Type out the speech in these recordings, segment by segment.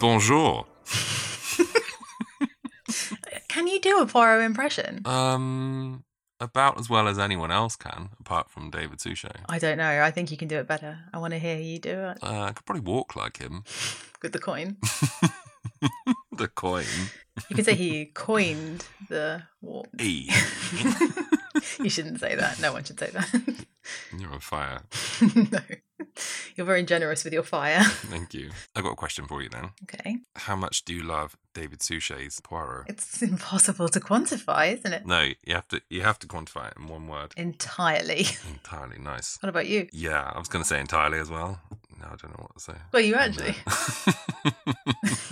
Bonjour. Can you do a Poirot impression? Um, about as well as anyone else can, apart from David Suchet. I don't know. I think you can do it better. I want to hear you do it Uh, I could probably walk like him. with the coin. the coin. You could say he coined the walk. E. you shouldn't say that. No one should say that. You're on fire. no. You're very generous with your fire. Thank you. I've got a question for you then. Okay. How much do you love David Suchet's Poirot? It's impossible to quantify, isn't it? No, you have to you have to quantify it in one word. Entirely. Entirely nice. What about you? Yeah, I was going to say entirely as well. No, I don't know what to say. Well, you actually.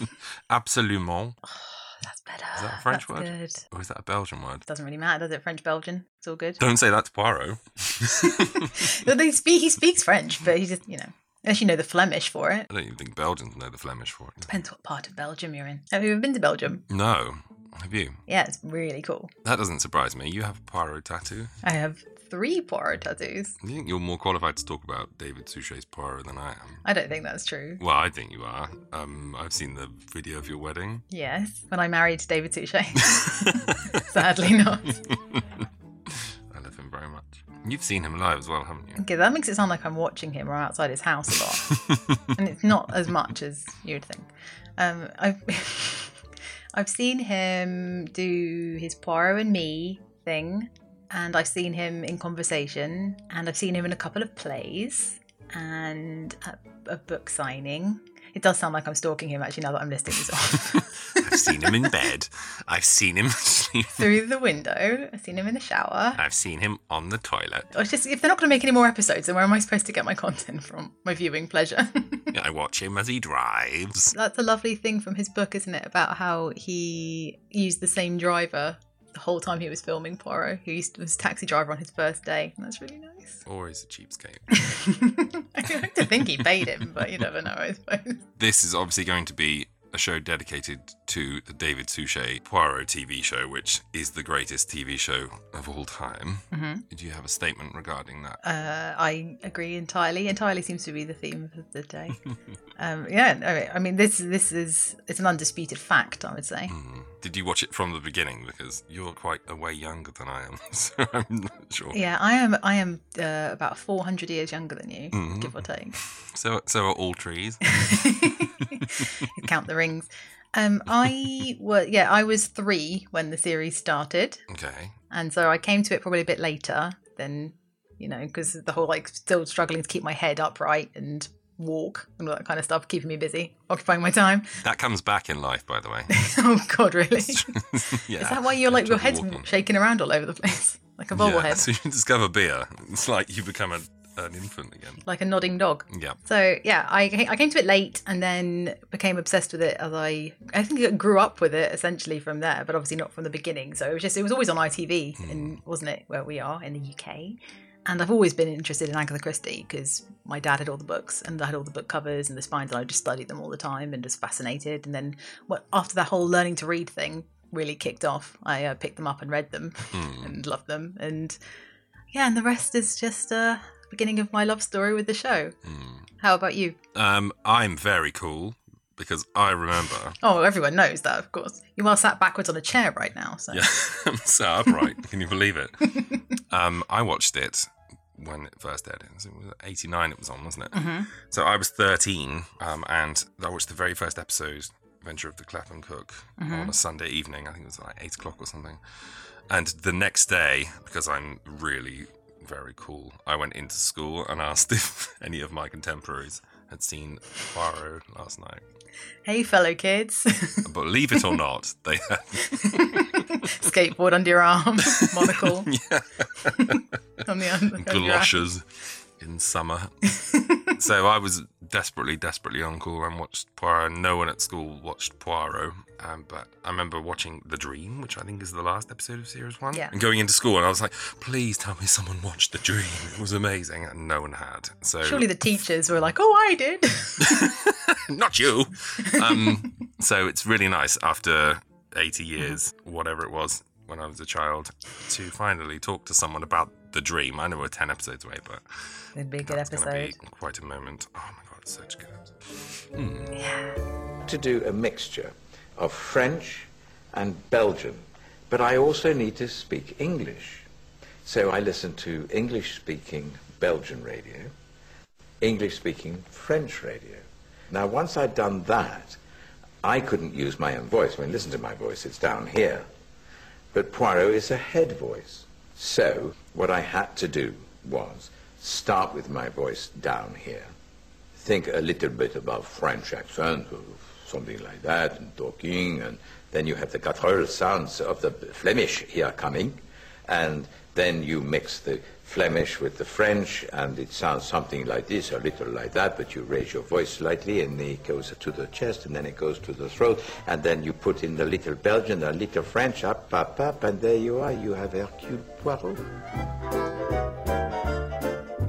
Absolument. Oh, that's better. Is that a French That's word? Good. Or is that a Belgian word? Doesn't really matter, does it? French, Belgian. It's all good. Don't say that to Poirot. They speak. He speaks French, but he just, you know, unless you know the Flemish for it. I don't even think Belgians know the Flemish for it. Depends what part of Belgium you're in. Have you ever been to Belgium? No. Have you? Yeah, it's really cool. That doesn't surprise me. You have a Poirot tattoo. I have three Poirot tattoos. I think you're more qualified to talk about David Suchet's Poirot than I am. I don't think that's true. Well, I think you are. Um, I've seen the video of your wedding. Yes, when I married David Suchet. Sadly not. I love him very much. You've seen him live as well, haven't you? Okay, that makes it sound like I'm watching him or outside his house a lot. and it's not as much as you'd think. Um, I've I've seen him do his Poirot and me thing, and I've seen him in conversation, and I've seen him in a couple of plays and at a book signing. It does sound like I'm stalking him actually now that I'm listing this off. I've seen him in bed. I've seen him. Through the window, I've seen him in the shower. I've seen him on the toilet. I was just if they're not going to make any more episodes, then where am I supposed to get my content from? My viewing pleasure. I watch him as he drives. That's a lovely thing from his book, isn't it? About how he used the same driver the whole time he was filming Poirot, He used was taxi driver on his first day. And that's really nice. Or he's a cheapskate. I like to think he paid him, but you never know, I suppose. This is obviously going to be a show dedicated to the David Suchet Poirot TV show, which is the greatest TV show of all time. Mhm. Do you have a statement regarding that? Uh, I agree entirely. Entirely seems to be the theme of the day. um, yeah, I mean, this this is it's an undisputed fact. I would say. Hmm. Did you watch it from the beginning? Because you're quite a way younger than I am, so I'm not sure. Yeah, I am. I am uh, about four hundred years younger than you, Mhm. give or take. So, so are all trees. Count the rings. Um, I was yeah, I was three when the series started, Okay. and so I came to it probably a bit later than you know because the whole like still struggling to keep my head upright and walk and all that kind of stuff, keeping me busy, occupying my time. That comes back in life, by the way. oh God, really? yeah. Is that why you're like your head's walking. shaking around all over the place like a bobblehead, Yeah, so you discover beer. It's like you become a, an infant again. like a nodding dog? Yeah. So yeah, I I came to it late and then became obsessed with it as I I think I grew up with it essentially from there, but obviously not from the beginning. So it was just it was always on ITV, hmm. and wasn't it where we are in the UK? And I've always been interested in Agatha Christie because my dad had all the books and I had all the book covers and the spines, and I just studied them all the time and just fascinated. And then what after that whole learning to read thing really kicked off, I uh, picked them up and read them and loved them. And yeah, and the rest is just a beginning of my love story with the show. How about you? Um, I'm very cool because I remember. Oh, everyone knows that, of course. You are sat backwards on a chair right now, so Yeah, I'm sat upright. Can you believe it? Um, I watched it when it first aired. It was, 89 it was on, wasn't it? Mm-hmm. So I was 13 um, and I watched the very first episode, Adventure of the Clapham Cook, Mm-hmm. on a Sunday evening. I think it was like 8 o'clock or something. And the next day, because I'm really very cool, I went into school and asked if any of my contemporaries had seen Poirot last night. Hey, fellow kids. Believe it or not, they Skateboard under your arm, monocle. on the on, on your arm. galoshes in summer. So I was desperately, desperately uncool and watched Poirot. No one at school watched Poirot. Um, but I remember watching The Dream, which I think is the last episode of series one. Yeah. And going into school, and I was like, please tell me someone watched The Dream. It was amazing. And no one had. So Surely the teachers were like, "Oh, I did." not you. Um, so it's really nice after 80 years, whatever it was when I was a child, to finally talk to someone about the dream. I know we're 10 episodes away, but It'd be a good that's going to be episode. quite a moment. Oh my god, it's such good. Yeah. To do a mixture of French and Belgian, but I also need to speak English. So I listen to English speaking Belgian radio, English speaking French radio. Now, once I'd done that, I couldn't use my own voice. I mean, listen to my voice, it's down here. But Poirot is a head voice. So what I had to do was start with my voice down here think a little bit about French accent or something like that, and talking, and then you have the guttural sounds of the Flemish here coming, and then you mix the Flemish with the French, and it sounds something like this, a little like that, but you raise your voice slightly, and it goes to the chest, and then it goes to the throat, and then you put in the little Belgian, a little French, up, up, up, and there you are, you have Hercule Poirot.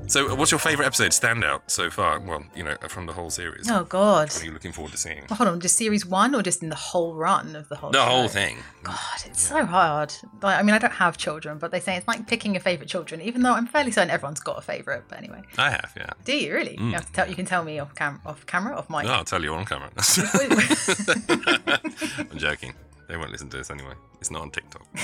So, uh, what's your favourite episode standout so far? Well, you know, uh, from the whole series. Oh God. What are you looking forward to seeing? Hold on, just series one or just in the whole run of the whole thing? The show? whole thing. God, it's so hard. Like, I mean, I don't have children, but they say it's like picking a favorite children. Even though I'm fairly certain everyone's got a favorite. But anyway, I have, yeah. do you really? You, have to tell, you mm. can tell me off cam- off camera, off mic. No, I'll tell you on camera. I'm joking. They won't listen to this anyway. It's not on TikTok.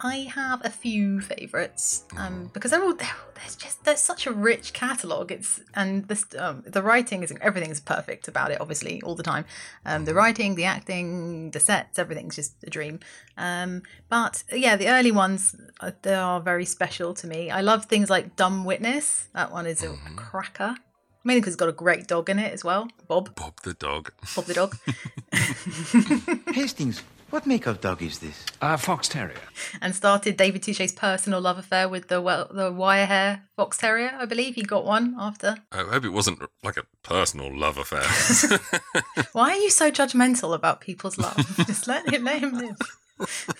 I have a few favourites um, because they're all they're, all- there's just there's such a rich catalogue. It's and this um, the writing is everything is perfect about it. Obviously, all the time, um, the writing, the acting, the sets, everything's just a dream. Um, but yeah, the early ones uh, they are very special to me. I love things like Dumb Witness. That one is a, a cracker. Mainly because it's got a great dog in it as well, Bob. Bob the dog. Bob the dog. Hastings, what make of dog is this? Uh, Fox Terrier. and started David Suchet's personal love affair with the well, the wire hair fox terrier. I believe he got one after. I hope it wasn't like a personal love affair. Why are you so judgmental about people's love? Just let him let him live.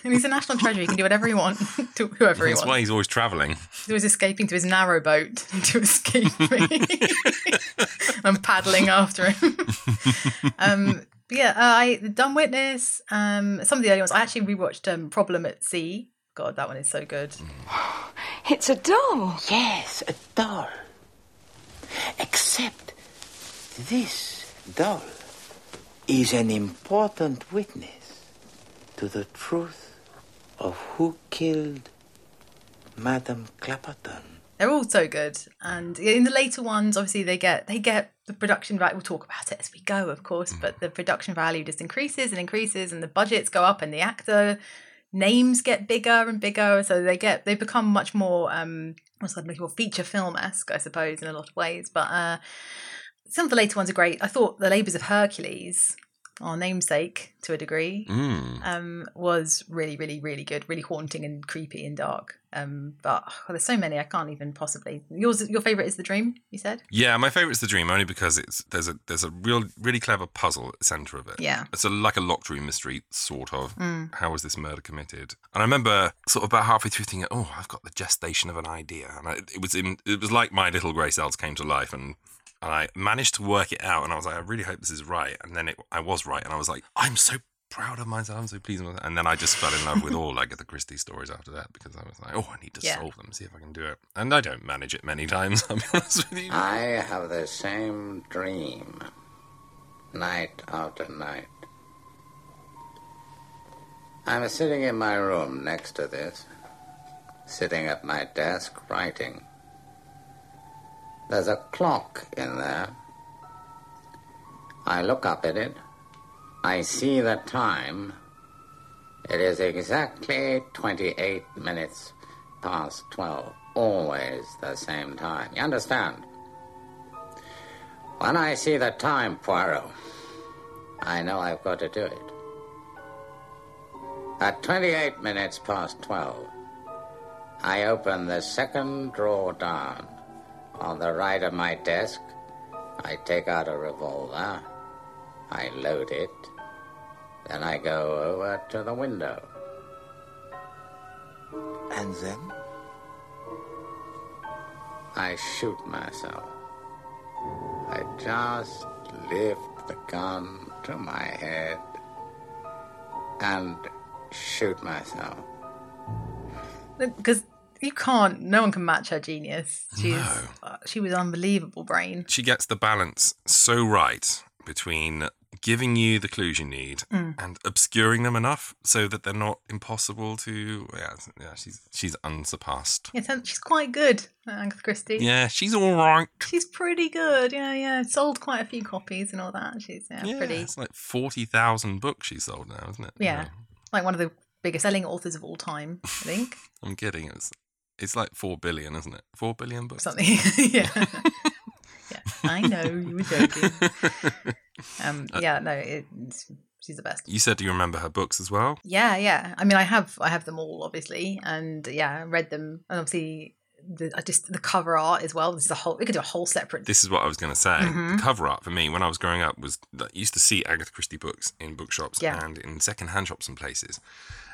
And he's a national treasure. He can do whatever he wants to whoever he That's wants. That's why he's always travelling. He was escaping to his narrow boat to escape me. I'm paddling after him. um, but yeah, uh, I the Dumb Witness. Um, some of the early ones. I actually rewatched um, Problem at Sea. God, that one is so good. It's a doll. Yes, a doll. Except this doll is an important witness to the truth of who killed Madame Clapperton. They're all so good, and in the later ones, obviously they get they get the production value. We'll talk about it as we go, of course, but the production value just increases and increases, and the budgets go up, and the actor names get bigger and bigger, so they get they become much more um what's that for feature film esque, I suppose, in a lot of ways. But uh some of the later ones are great. I thought the Labours of Hercules, our namesake to a degree, Mm. um, was really, really, really good, really haunting and creepy and dark. Um, but oh, there's so many I can't even possibly. Yours, your favorite is the Dream. You said, Yeah, my favourite's the dream only because it's there's a there's a real really clever puzzle at the centre of it. Yeah. It's a like a locked room mystery, sort of. Mm. How was this murder committed? And I remember sort of about halfway through thinking, oh, I've got the gestation of an idea, and I, it was in it was like my little grey cells came to life and. And I managed to work it out, and I was like, I really hope this is right. And then it, I was right, and I was like, I'm so proud of myself. I'm so pleased. With myself. And then I just fell in love with all like the Christie stories after that because I was like, oh, I need to Yeah. solve them, see if I can do it. And I don't manage it many times. I'll be honest with you. I have the same dream, night after night. I'm sitting in my room next to this, sitting at my desk writing. There's a clock in there. I look up at it. I see the time. It is exactly 28 minutes past 12. Always the same time. You understand? When I see the time, Poirot, I know I've got to do it. At 28 minutes past 12, I open the second drawer down. On the right of my desk, I take out a revolver. I load it. Then I go over to the window. And then? I shoot myself. I just lift the gun to my head and shoot myself. Because you can't, no one can match her genius. She's, No. uh, she was unbelievable brain. She gets the balance so right between giving you the clues you need Mm. and obscuring them enough so that they're not impossible to. Yeah, yeah she's she's unsurpassed. Yeah, she's quite good, Agatha Christie. Yeah, she's all right. She's pretty good. Yeah, yeah. Sold quite a few copies and all that. She's yeah, Yeah, pretty. it's like forty thousand books she sold now, isn't it? Yeah. Like one of the biggest selling authors of all time, I think. I'm kidding. It's it's like four billion, isn't it? Four billion books. Something. yeah. yeah. I know you were joking. Um, yeah, no, it's, she's the best. You said you remember her books as well. Yeah, yeah. I mean, I have, I have them all, obviously, and yeah, I read them, and obviously, the I just the cover art as well. This is a whole. We could do a whole separate. This is what I was going to say. Mhm. The cover art for me when I was growing up was that I used to see Agatha Christie books in bookshops Yeah. and in second-hand shops and places,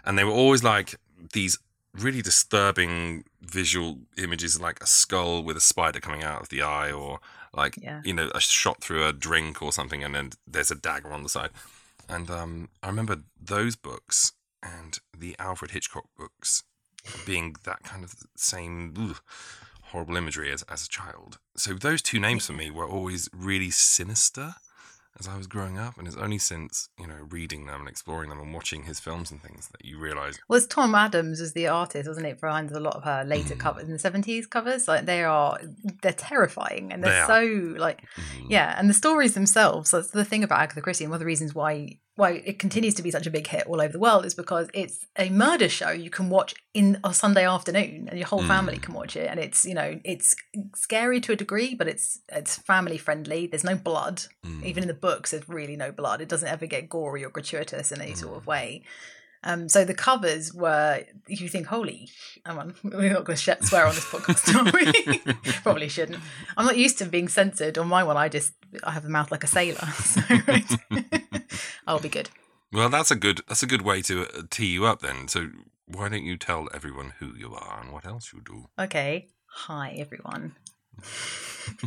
and they were always like these really disturbing visual images, like a skull with a spider coming out of the eye, or like Yeah. you know a shot through a drink or something, and then there's a dagger on the side. And um, I remember those books and the Alfred Hitchcock books being that kind of same ugh, horrible imagery as, as a child. So those two names for me were always really sinister as I was growing up, and it's only since you know reading them and exploring them and watching his films and things that you realise. Well, it's Tom Adams as the artist, wasn't it? Behind a lot of her later Mm. covers in the seventies covers, like they are, they're terrifying and they're They so like, Mhm. yeah. And the stories themselves. That's the thing about Agatha Christie, and one of the reasons why why it continues to be such a big hit all over the world is because it's a murder show you can watch in a Sunday afternoon, and your whole family Mm. can watch it. And it's you know it's scary to a degree, but it's it's family friendly. There's no blood, Mm. even in the books. There's really no blood. It doesn't ever get gory or gratuitous in any Mm. sort of way. Um, so the covers were, you think, holy, on, we're not going to swear on this podcast, are we? Probably shouldn't. I'm not used to being censored. On my one, I just, I have a mouth like a sailor. So I'll be good. Well, that's a good that's a good way to uh, tee you up then. So why don't you tell everyone who you are and what else you do? Okay. Hi, everyone.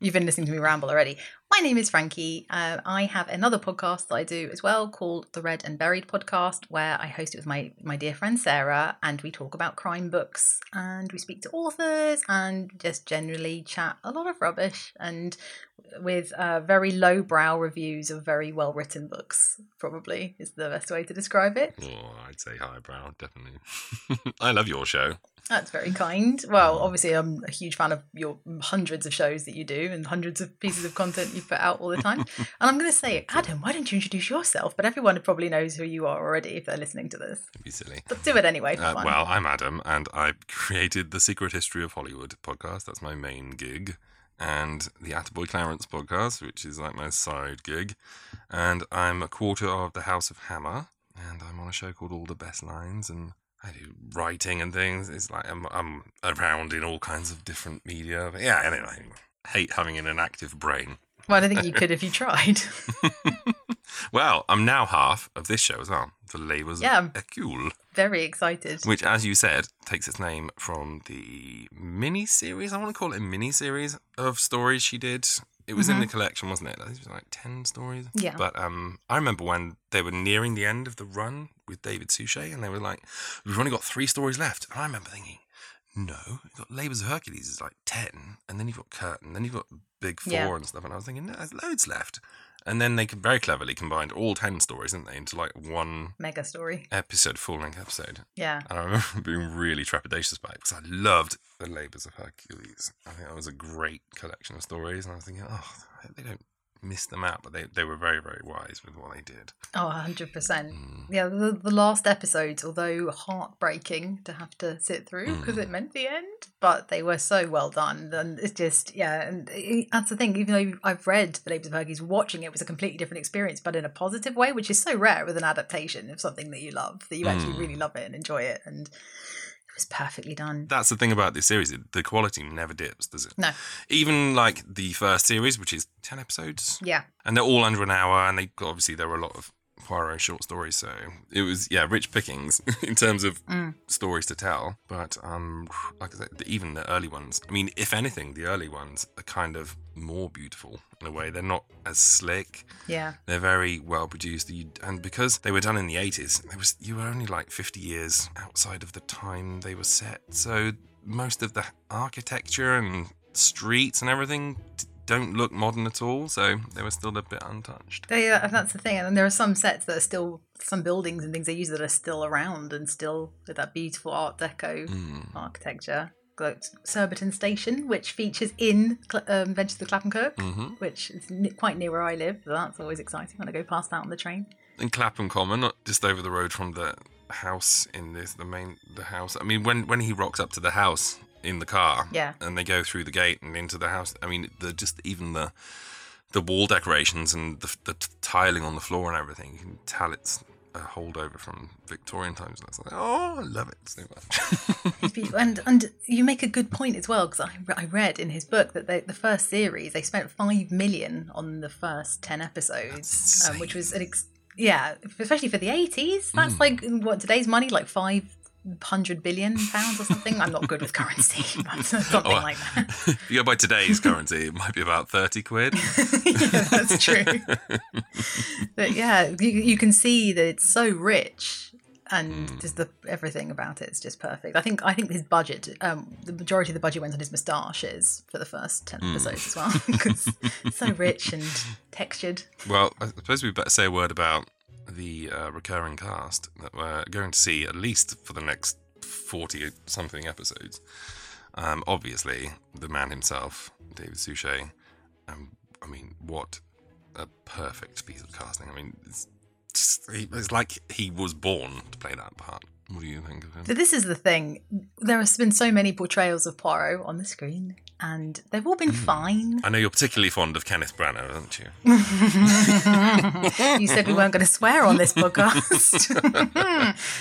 You've been listening to me ramble already. My name is Frankie. Uh, I have another podcast that I do as well called the Read and Buried podcast, where I host it with my my dear friend Sarah, and we talk about crime books and we speak to authors and just generally chat a lot of rubbish and with uh, very lowbrow reviews of very well written books. Probably is the best way to describe it. Oh, I'd say highbrow, definitely. I love your show. That's very kind. Well, obviously, I'm a huge fan of your hundreds of shows that you do and hundreds of pieces of content you put out all the time. And I'm going to say, Adam, why don't you introduce yourself? But everyone probably knows who you are already if they're listening to this. It'd be silly. But do it anyway for Uh, fun. well, I'm Adam, and I created the Secret History of Hollywood podcast. That's my main gig, and the Attaboy Clarence podcast, which is like my side gig. And I'm a quarter of the House of Hammer, and I'm on a show called All the Best Lines, and I do writing and things. It's like I'm, I'm around in all kinds of different media. But yeah, anyway, I hate having an inactive brain. well, I don't think you could if you tried. well, I'm now half of this show as well, The Labours Yeah. of Hercule. Very excited. which, as you said, takes its name from the mini series. I want to call it a mini series of stories she did. It was in the collection, wasn't it? I think it was like ten stories. Mm-hmm. Yeah. But um, I remember when they were nearing the end of the run with David Suchet, and they were like, "We've only got three stories left." And I remember thinking, "No, you've got Labours of Hercules is like ten, and then you've got Curtain, then you've got Big Four Yeah. and stuff." And I was thinking, "No, there's loads left." And then they very cleverly combined all ten stories, didn't they, into like one Mega story. episode, full length episode. Yeah. And I remember being really trepidatious about it because I loved The Labours of Hercules. I think that was a great collection of stories. And I was thinking, oh, they don't missed them out, but they, they were very, very wise with what they did. Oh, 100%. Mm. Yeah, the, the last episodes, although heartbreaking to have to sit through mm. because it meant the end, but they were so well done. And it's just, yeah, and it- that's the thing. Even though I've read The Labors of Hercules, watching it was a completely different experience, but in a positive way, which is so rare with an adaptation of something that you love, that you actually mm. really love it and enjoy it. And it was perfectly done. That's the thing about this series. The quality never dips, does it? No. Even like the first series, which is 10 episodes, Yeah. and they're all under an hour, and they obviously there were a lot of Poirot short stories, so it was yeah rich pickings in terms of stories to tell. But um, like I said, even the early ones. I mean, if anything, the early ones are kind of more beautiful in a way. They're not as slick. Yeah. They're very well produced, and because they were done in the eighties, there was you were only like fifty years outside of the time they were set. So most of the architecture and streets and everything don't look modern at all. So they were still a bit untouched. They, uh, that's the thing, and there are some sets that are still some buildings and things they use that are still around and still with that beautiful Art Deco Hmm. architecture. Surbiton Station, which features in um, Adventures of the Clapham Cook, Mhm. which is n- quite near where I live. So that's always exciting when I go past that on the train. in Clapham Common, not just over the road from the house in this the main the house. I mean, when when he rocks up to the house in the car, Yeah. and they go through the gate and into the house. I mean, the just even the the wall decorations and the, the tiling on the floor and everything. You can tell it's a holdover from Victorian times. And it's like, oh, I love it so much. And and you make a good point as well because I, I read in his book that they, the first series they spent five million on the first ten episodes, um, which was an ex- yeah, especially for the eighties. That's like what today's money, like five hundred billion pounds or something. I'm not good with currency, but something Oh, like that. if you go by today's currency, it might be about thirty quid. yeah, that's true. but yeah, you, you can see that it's so rich and Hmm. just the everything about it is just perfect. I think I think his budget, um, the majority of the budget went on his moustaches for the first ten Hmm. episodes as well because it's so rich and textured. Well, I suppose we better say a word about the uh, recurring cast that we're going to see at least for the next 40 something episodes. Um, obviously, the man himself, David Suchet. Um, I mean, what a perfect piece of casting. I mean, it's, just, it's like he was born to play that part. What do you think of him? This is the thing: there has been so many portrayals of Poirot on the screen, and they've all been Hmm. fine. I know you're particularly fond of Kenneth Branagh, aren't you? you said we weren't going to swear on this podcast.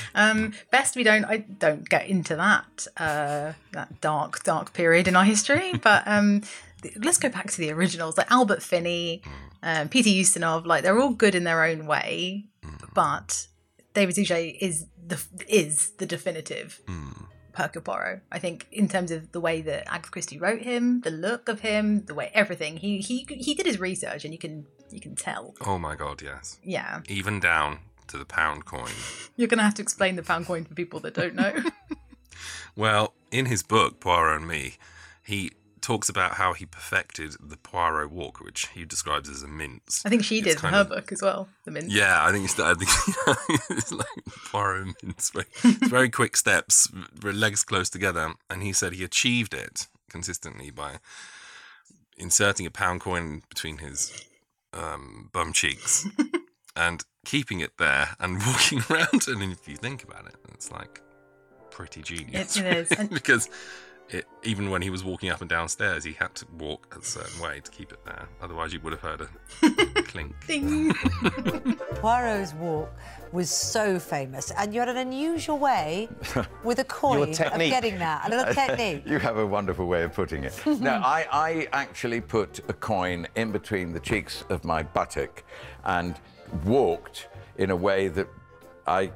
um, best we don't. I don't get into that uh, that dark dark period in our history. But um, let's go back to the originals, like Albert Finney, um, Peter Ustinov. Like they're all good in their own way, but David Suchet is the is the definitive. Hmm. Hercule Poirot. I think in terms of the way that Agatha Christie wrote him, the look of him, the way everything he he he did his research, and you can you can tell. Oh my god, yes. Yeah, Even down to the pound coin. you're gonna have to explain the pound coin for people that don't know. Well, in his book, Poirot and Me, he talks about how he perfected the Poirot walk, which he describes as a mince. I think she It's did in her of- book as well. The mint. Yeah, I think it's, I think it's like Poirot mince. Very, it's very quick steps, legs close together. And he said he achieved it consistently by inserting a pound coin between his um, bum cheeks and keeping it there and walking around. And if you think about it, it's like pretty genius. It- it is. Because it, even when he was walking up and downstairs, he had to walk a certain way to keep it there. Otherwise, you would have heard a clink. Ding. Poirot's walk was so famous, and you had an unusual way with a coin of getting there. A little technique. you have a wonderful way of putting it. no, I, I actually put a coin in between the cheeks of my buttock and walked in a way that I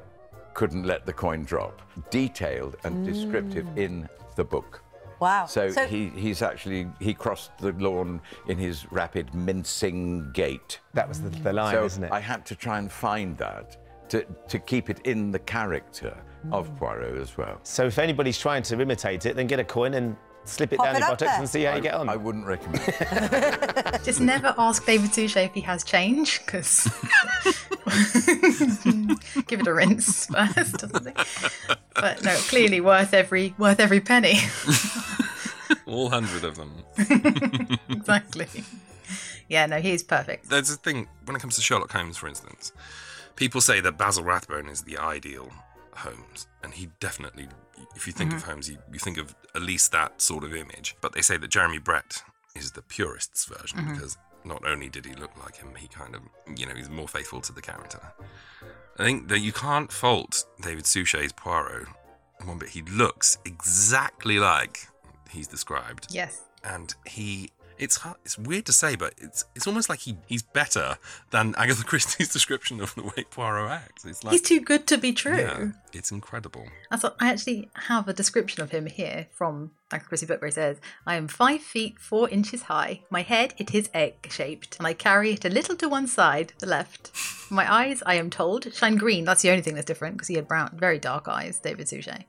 couldn't let the coin drop. Detailed and descriptive mm. in the book. Wow. So, he, he's actually he crossed the lawn in his rapid mincing gait. That was the, the line, so isn't it? I had to try and find that to, to keep it in the character of mm. Poirot as well. So if anybody's trying to imitate it, then get a coin and slip it Pop down it your buttocks there. and see how you get on. I wouldn't recommend it. Just never ask David Suchet if he has change, because give it a rinse first or something. But no, clearly worth every worth every penny. All hundred of them. exactly. Yeah, no, he's perfect. There's a thing when it comes to Sherlock Holmes, for instance. People say that Basil Rathbone is the ideal Holmes, and he definitely, if you think of mm-hmm. Holmes, you, you think of at least that sort of image. But they say that Jeremy Brett is the purist's version mm-hmm. because not only did he look like him, he kind of, you know, he's more faithful to the character. I think that you can't fault David Suchet's Poirot. One bit, he looks exactly like he's described Yes. and he it's hard, it's weird to say, but it's it's almost like he he's better than Agatha Christie's description of the way Poirot acts. It's like He's too good to be true. yeah, it's incredible. That's what, I actually have a description of him here from Agatha Christie book where he says, I am five feet four inches high. My head it is egg shaped, and I carry it a little to one side, the left. My eyes, I am told, shine green. That's the only thing that's different because he had brown, very dark eyes, David Suchet.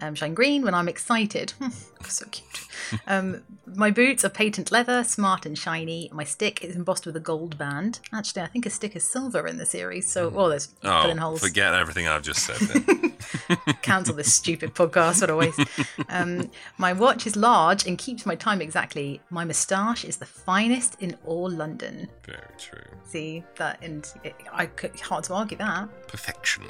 Um, shine green when I'm excited. so cute. Um, my boots are patent leather, smart and shiny. My stick is embossed with a gold band. Actually, I think a stick is silver in the series. So, oh, there's pulling Oh, holes forget everything I've just said. Then. cancel this stupid podcast. What a waste. Um, my watch is large and keeps my time exactly. My moustache is the finest in all London. Very true. See that, and it, I could hard to argue that. Perfection.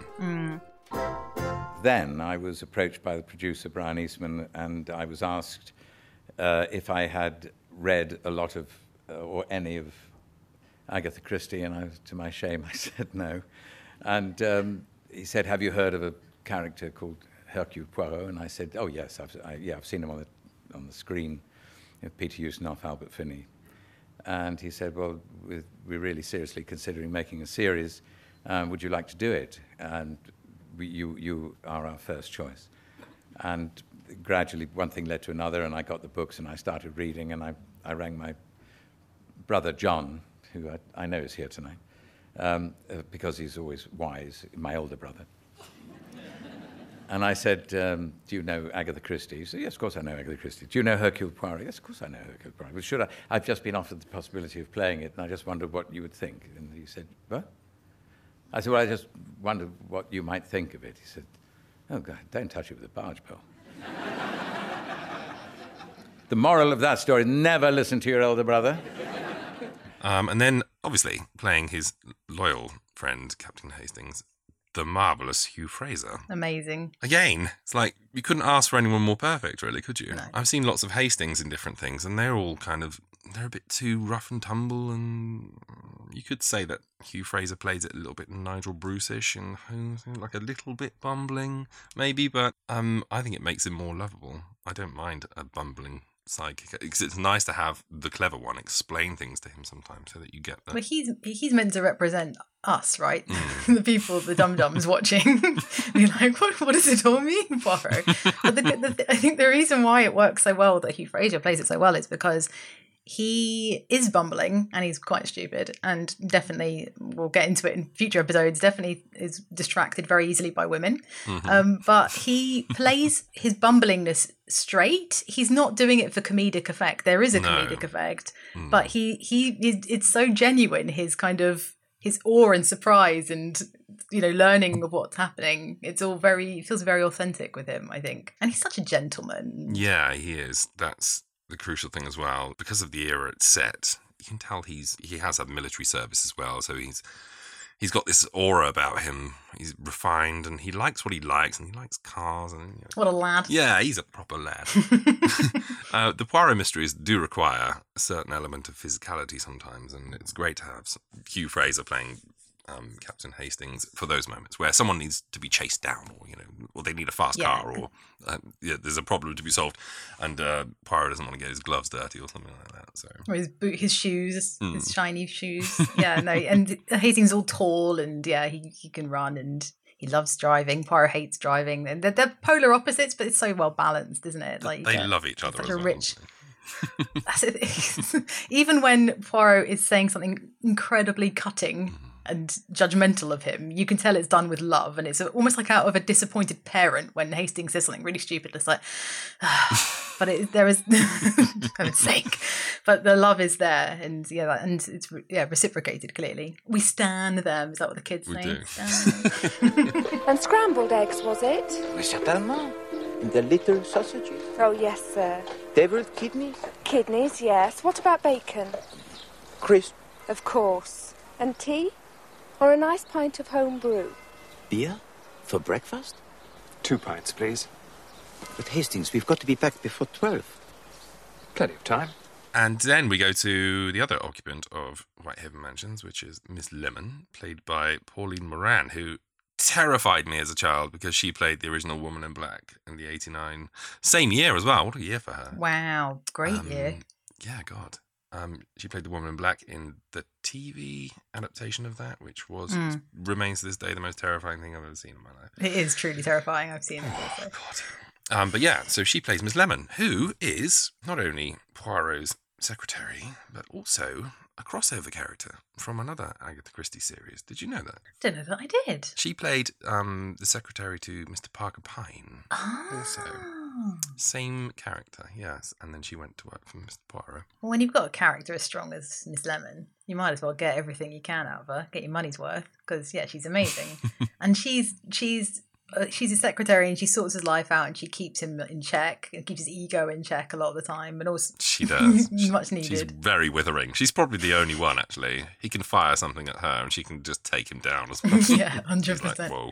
Then I was approached by the producer, Brian Eastman, and I was asked uh, if I had read a lot of, uh, or any of Agatha Christie, and I, to my shame, I said no. And um, he said, Have you heard of a character called Hercule Poirot? And I said, Oh, yes, I've, I, yeah, I've seen him on the, on the screen, know, Peter Ustinov, Albert Finney. And he said, Well, we're really seriously considering making a series. Um, would you like to do it? And we, you, you are our first choice. And gradually, one thing led to another, and I got the books and I started reading, and I, I rang my brother John, who I, I know is here tonight, um, uh, because he's always wise, my older brother. And I said, um, Do you know Agatha Christie? He said, Yes, of course I know Agatha Christie. Do you know Hercule Poirot? Yes, of course I know Hercule Poirot. But should I? I've just been offered the possibility of playing it, and I just wondered what you would think. And he said, What? I said, Well, I just wondered what you might think of it. He said, Oh, God, don't touch it with a barge pole. the moral of that story never listen to your elder brother. Um, and then, obviously, playing his loyal friend, Captain Hastings, the marvelous Hugh Fraser. Amazing. Again, it's like you couldn't ask for anyone more perfect, really, could you? I've seen lots of Hastings in different things, and they're all kind of they're a bit too rough and tumble, and you could say that Hugh Fraser plays it a little bit Nigel Bruce-ish, and like a little bit bumbling, maybe. But um, I think it makes him more lovable. I don't mind a bumbling sidekick because it's nice to have the clever one explain things to him sometimes, so that you get the But he's he's meant to represent us, right? Mm. the people, the dum dums watching, be like, what, what does it all mean, Poirot? But the, the, I think the reason why it works so well that Hugh Fraser plays it so well is because he is bumbling and he's quite stupid and definitely we'll get into it in future episodes definitely is distracted very easily by women. Mm-hmm. Um, but he plays his bumblingness straight. He's not doing it for comedic effect. There is a No. comedic effect mm. but he he it's so genuine his kind of his awe and surprise and you know learning of what's happening it's all very feels very authentic with him i think and he's such a gentleman Yeah, he is. That's the crucial thing as well. Because of the era it's set, you can tell he's he has had military service as well. So he's he's got this aura about him. He's refined and he likes what he likes and he likes cars and you know, what a lad yeah, he's a proper lad. uh, the Poirot mysteries do require a certain element of physicality sometimes, and it's great to have Hugh Fraser playing um, Captain Hastings for those moments where someone needs to be chased down, or you know, or they need a fast Yeah. car, or uh, yeah, there's a problem to be solved, and uh, Poirot doesn't want to get his gloves dirty or something like that. So or his boot, his shoes, Mm. his shiny shoes. Yeah, no, and Hastings is all tall and yeah, he he can run and he loves driving. Poirot hates driving, and they're, they're polar opposites, but it's so well balanced, isn't it? Like they love each other such as a well. rich- don't they? that's it. Even when Poirot is saying something incredibly cutting Mm-hmm. And judgmental of him, you can tell it's done with love, and it's almost like out of a disappointed parent when Hastings says something really stupid. It's like, ah. but it, there is kind of sake, but the love is there, and yeah, that- and it's yeah reciprocated clearly. We stand them. Is that what the kids We say? do. And scrambled eggs, was it? Oui, certainement. And the little sausages. Oh, yes, sir. Deviled kidneys. Kidneys, yes. What about bacon? Crisp. Of course. And tea? Or a nice pint of home brew? beer? For breakfast? Two pints, please. But Hastings, we've got to be back before 12. Plenty of time. And then we go to the other occupant of Whitehaven Mansions, which is Miss Lemon, played by Pauline Moran, who terrified me as a child because she played the original Woman in Black in the 89. Same year as well. What a year for her. Wow, great Um, year. Yeah, God. Um, she played the Woman in Black in the TV adaptation of that, which was Mm. remains to this day the most terrifying thing I've ever seen in my life. It is truly terrifying. I've seen it also. Um, but yeah, so she plays Miss Lemon, who is not only Poirot's secretary, but also a crossover character from another Agatha Christie series. Did you know that? Don't know that I did. She played um, the secretary to Mr. Parker Pine. Also, Same character, yes. And then she went to work for Mr. Poirot. Well, when you've got a character as strong as Miss Lemon, you might as well get everything you can out of her, get your money's worth, because yeah, she's amazing, and she's she's Uh, she's his secretary and she sorts his life out and she keeps him in check and keeps his ego in check a lot of the time, and also She does. much needed She's very withering. She's probably the only one, actually. He can fire something at her and she can just take him down as well. yeah, hundred She's like, percent. whoa.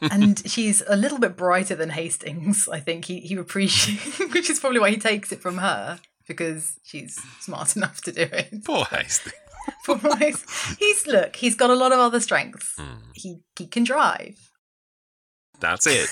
and she's a little bit brighter than Hastings. I think he he appreciates, which is probably why he takes it from her because she's smart enough to do it. Poor Hastings. Poor Hastings. He's look, he's got a lot of other strengths. Hmm. He he can drive. That's it.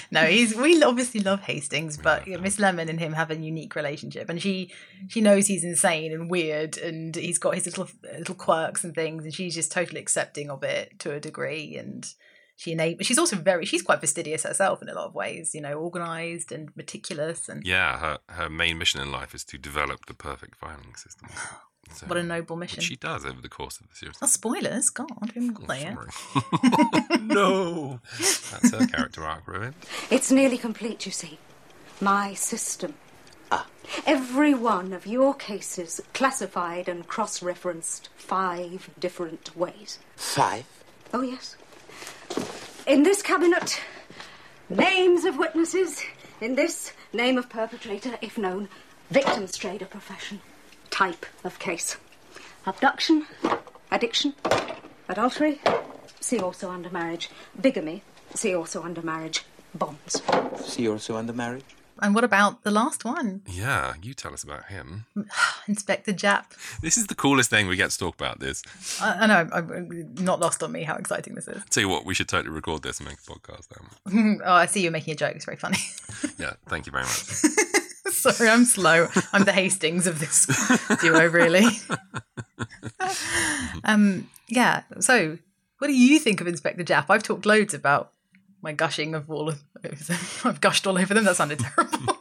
no, he's we obviously love Hastings, but yeah, Miss Lemon and him have a unique relationship, and she she knows he's insane and weird, and he's got his little little quirks and things, and she's just totally accepting of it to a degree, and she enable. She's also very she's quite fastidious herself in a lot of ways, you know, organized and meticulous, and yeah, her, her main mission in life is to develop the perfect filing system. Oh, So, what a noble mission. which she does over the course of the series. Not spoilers, God, we haven't got there yet. no, that's her character arc ruined. It's nearly complete, you see. My system. Ah. Every one of your cases classified and cross referenced five different ways. Five? Oh, yes. In this cabinet, names of witnesses. In this, name of perpetrator, if known. Victim's trade or profession. Type of case. Abduction, addiction, adultery. See also under marriage. Bigamy. See also under marriage. Bonds. See also under marriage? And what about the last one, Yeah, you tell us about him. Inspector Japp? This is the coolest thing we get to talk about. This. I, I know, I'm, I'm not lost on me how exciting this is. Tell you what, we should totally record this and make a podcast. Um, oh, I see you're making a joke. It's very funny. yeah, thank you very much. Sorry, I'm slow. I'm the Hastings of this duo, really. um, yeah. So, what do you think of Inspector Japp? I've talked loads about my gushing of all of them. I've gushed all over them. That sounded terrible.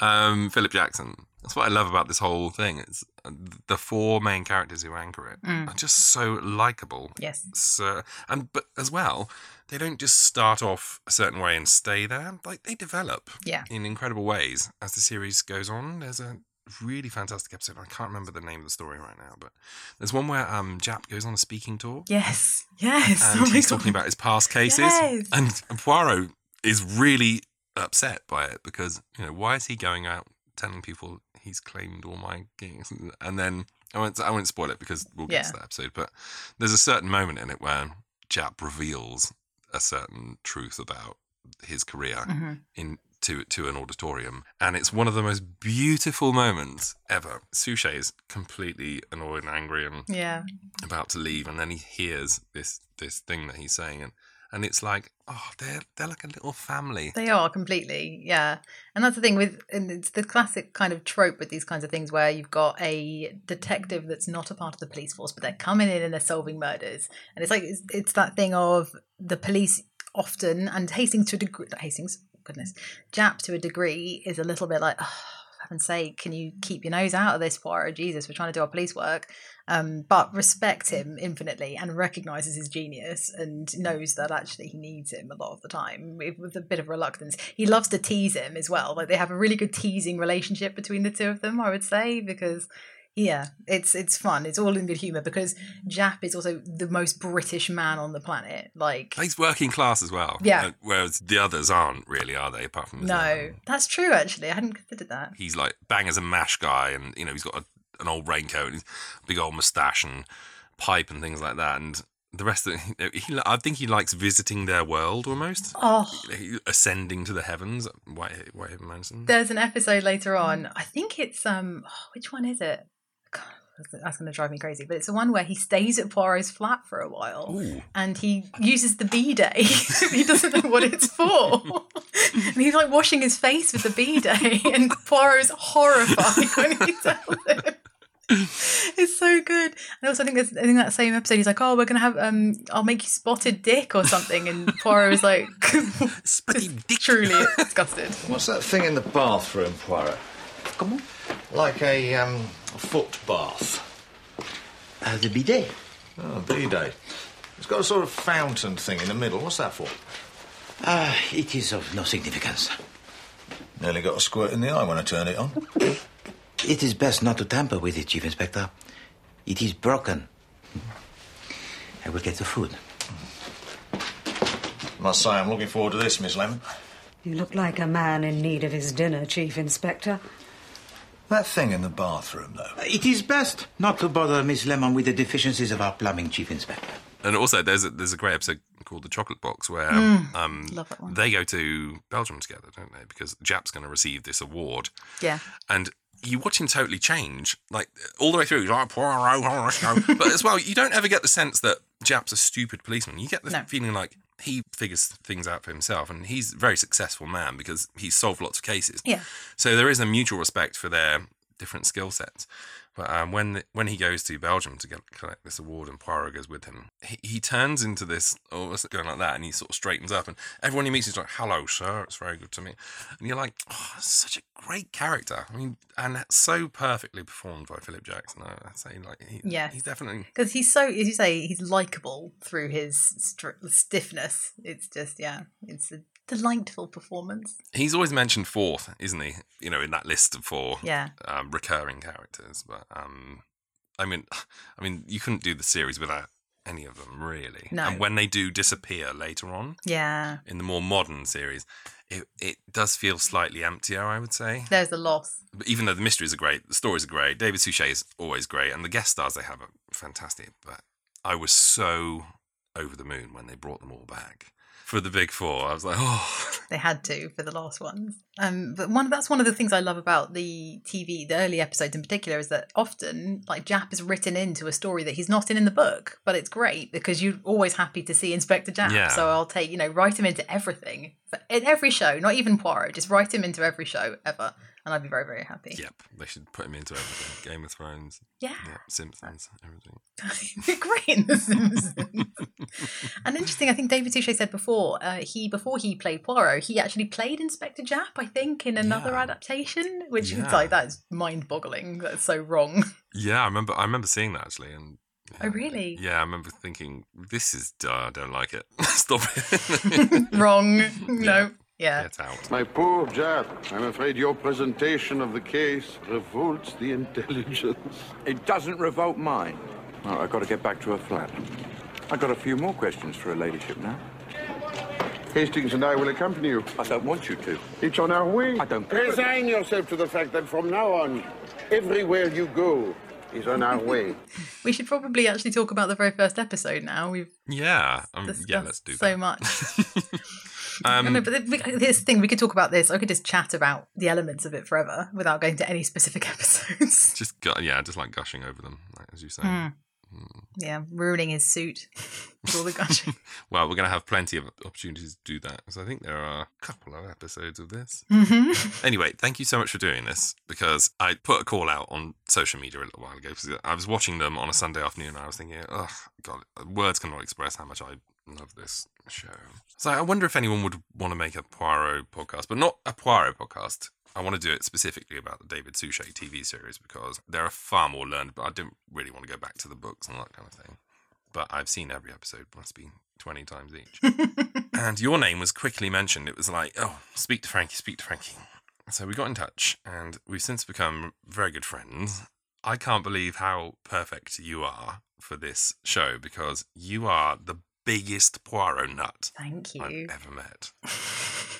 um, Philip Jackson. That's what I love about this whole thing. It's uh, the four main characters who anchor it Mm. are just so likable. Yes. So, and but as well, they don't just start off a certain way and stay there. Like they develop. Yeah. In incredible ways as the series goes on. There's a really fantastic episode. I can't remember the name of the story right now, but there's one where um Japp goes on a speaking tour. yes. Yes. and Oh he's talking about his past cases. Yes. And Poirot is really upset by it because you know why is he going out telling people he's claimed all my gigs? And then I won't I won't spoil it because we'll get Yeah. to that episode. But there's a certain moment in it where Japp reveals a certain truth about his career Mhm. in to to an auditorium, and it's one of the most beautiful moments ever. Suchet is completely annoyed and angry and Yeah. about to leave, and then he hears this this thing that he's saying, and and it's like, oh, they're they're like a little family. They are completely, yeah. And that's the thing with, and it's the classic kind of trope with these kinds of things where you've got a detective that's not a part of the police force, but they're coming in and they're solving murders. And it's like, it's, it's that thing of the police often, and Hastings to a degree, Hastings, goodness, Japp to a degree is a little bit like, oh, heaven's sake, can you keep your nose out of this, Poirot? Jesus, we're trying to do our police work. Um, but respect him infinitely and recognizes his genius and knows that actually he needs him a lot of the time with a bit of reluctance. He loves to tease him as well. Like they have a really good teasing relationship between the two of them, I would say, because Yeah, it's it's fun. It's all in good humor because Japp is also the most British man on the planet. Like, He's working class as well. Yeah. Uh, Whereas the others aren't really, are they? Apart from no, that's true. Actually, I hadn't considered that. he's like bang as a mash guy, and you know he's got a, an old raincoat, and big old moustache and pipe and things like that, and the rest of he, I think he likes visiting their world almost. Oh. Ascending to the heavens, White Whitehaven Mansion. There's an episode later on. I think it's um, oh, which one is it? God, that's going to drive me crazy. But it's the one where he stays at Poirot's flat for a while, Ooh. and he uses the bidet. he doesn't know what it's for, and he's like washing his face with the bidet, and Poirot's horrified when he tells him. It's so good. And also, I think there's, I think that same episode, he's like, "Oh, we're gonna have um, I'll make you spotted dick or something," and Poirot is like, "Spotted dick." Truly disgusted. What's that thing in the bathroom, Poirot? Come on. Like a um, foot bath. Uh, the bidet. Oh, bidet. It's got a sort of fountain thing in the middle. What's that for? Ah, it is of no significance. Nearly got a squirt in the eye when I turned it on. It is best not to tamper with it, Chief Inspector. It is broken. I will get the food. Must say, I'm looking forward to this, Miss Lemon. You look like a man in need of his dinner, Chief Inspector. That thing in the bathroom, though. It is best not to bother Miss Lemon with the deficiencies of our plumbing, Chief Inspector. And also, there's a, there's a great episode called The Chocolate Box where Mm, um, love that one. they go to Belgium together, don't they? Because Japp's going to receive this award. Yeah. And you watch him totally change, like all the way through. Like, Poirot, Poirot." but as well, you don't ever get the sense that Japp's a stupid policeman. You get the No. feeling like he figures things out for himself, and he's a very successful man because he's solved lots of cases. Yeah. So there is a mutual respect for their different skill sets. But um, when when he goes to Belgium to get collect this award and Poirot goes with him, he, he turns into this, oh, what's going like that, and he sort of straightens up, and everyone he meets is like, "Hello, sir, it's very good to meet." And you're like, "Oh, such a great character." I mean, and so perfectly performed by Philip Jackson. I- I'd say, like, he, Yeah. he's definitely Because he's so, as you say, he's likable through his stiffness. It's just, yeah, it's a delightful performance. He's always mentioned fourth, isn't he? You know, in that list of four Yeah. um, recurring characters. But um, I mean, I mean, you couldn't do the series without any of them, really. No. And when they do disappear later on, Yeah. in the more modern series, it it does feel slightly emptier. I would say. There's a loss. But even though the mysteries are great, the stories are great, David Suchet is always great, and the guest stars they have are fantastic. But I was so over the moon when they brought them all back for the big four. I was like, oh, They had to for the last ones. Um, but one that's one of the things I love about the TV, the early episodes in particular, is that often like Japp is written into a story that he's not in in the book, but it's great because you're always happy to see Inspector Japp. Yeah. So I'll take you know write him into everything in every show, not even Poirot, just write him into every show ever, and I'd be very very happy. yep, they should put him into everything. Game of Thrones, Yeah. Simpsons, everything. great in The Simpsons. and interesting, I think David Suchet said before, uh, he before he played Poirot, he actually played Inspector Japp, I think, in another adaptation, which is like that is mind-boggling. That's so wrong. Yeah, I remember. I remember seeing that actually, and Oh, really? yeah, I remember thinking, "This is. Uh, I don't like it. Stop it. wrong. No. Yeah. Get out." My poor Japp, I'm afraid your presentation of the case revolts the intelligence. It doesn't revolt mine. Oh, I've got to get back to her flat. I've got a few more questions for her ladyship now. Hastings and I will accompany you. I don't want you to. It's on our way. I don't. Resign yourself to the fact that from now on, everywhere you go is on our way. We should probably actually talk about the very first episode now. We've Yeah, um, discussed yeah. Let's do so that. much. Um, no, but this thing, we could talk about this. I could just chat about the elements of it forever without going to any specific episodes. just yeah, just like gushing over them, like, as you say. Hmm. yeah, ruining his suit with all the gushing. Well, we're going to have plenty of opportunities to do that because I think there are a couple of episodes of this. Mhm. Anyway, thank you so much for doing this because I put a call out on social media a little while ago because I was watching them on a Sunday afternoon and I was thinking, oh, God, words cannot express how much I love this show. So I wonder if anyone would want to make a Poirot podcast, but not a Poirot podcast. I want to do it specifically about the David Suchet TV series because there are far more learned, but I don't really want to go back to the books and that kind of thing. But I've seen every episode, must be 20 times each. and your name was quickly mentioned. It was like, oh, speak to Frankie, speak to Frankie. So we got in touch, and we've since become very good friends. I can't believe how perfect you are for this show because you are the biggest Poirot nut Thank you. I've ever met.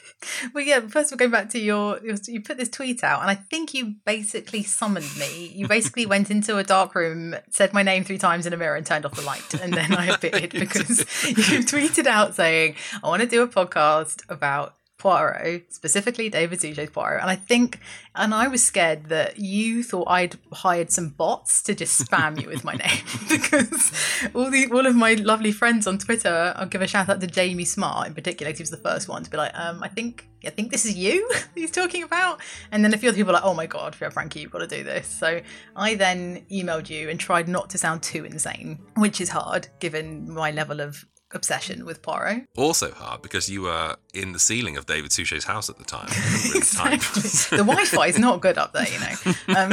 Well, yeah. First of all, going back to your, your, you put this tweet out, and I think you basically summoned me. You basically went into a dark room, said my name three times in a mirror, and turned off the light, and then I appeared because you tweeted out saying, "I want to do a podcast about." Poirot, specifically David Suchet's Poirot, and I think, and I was scared that you thought I'd hired some bots to just spam you with my name because all the all of my lovely friends on Twitter, I'll give a shout out to Jamie Smart in particular, 'cause he was the first one to be like, um, I think, I think this is you he's talking about, and then a few other people were like, oh my god, yeah, Frankie, you've got to do this. So I then emailed you and tried not to sound too insane, which is hard given my level of obsession with Poirot. Also hard because you were in the ceiling of David Suchet's house at the time. Remember at the Wi-Fi is not good up there, you know. Um,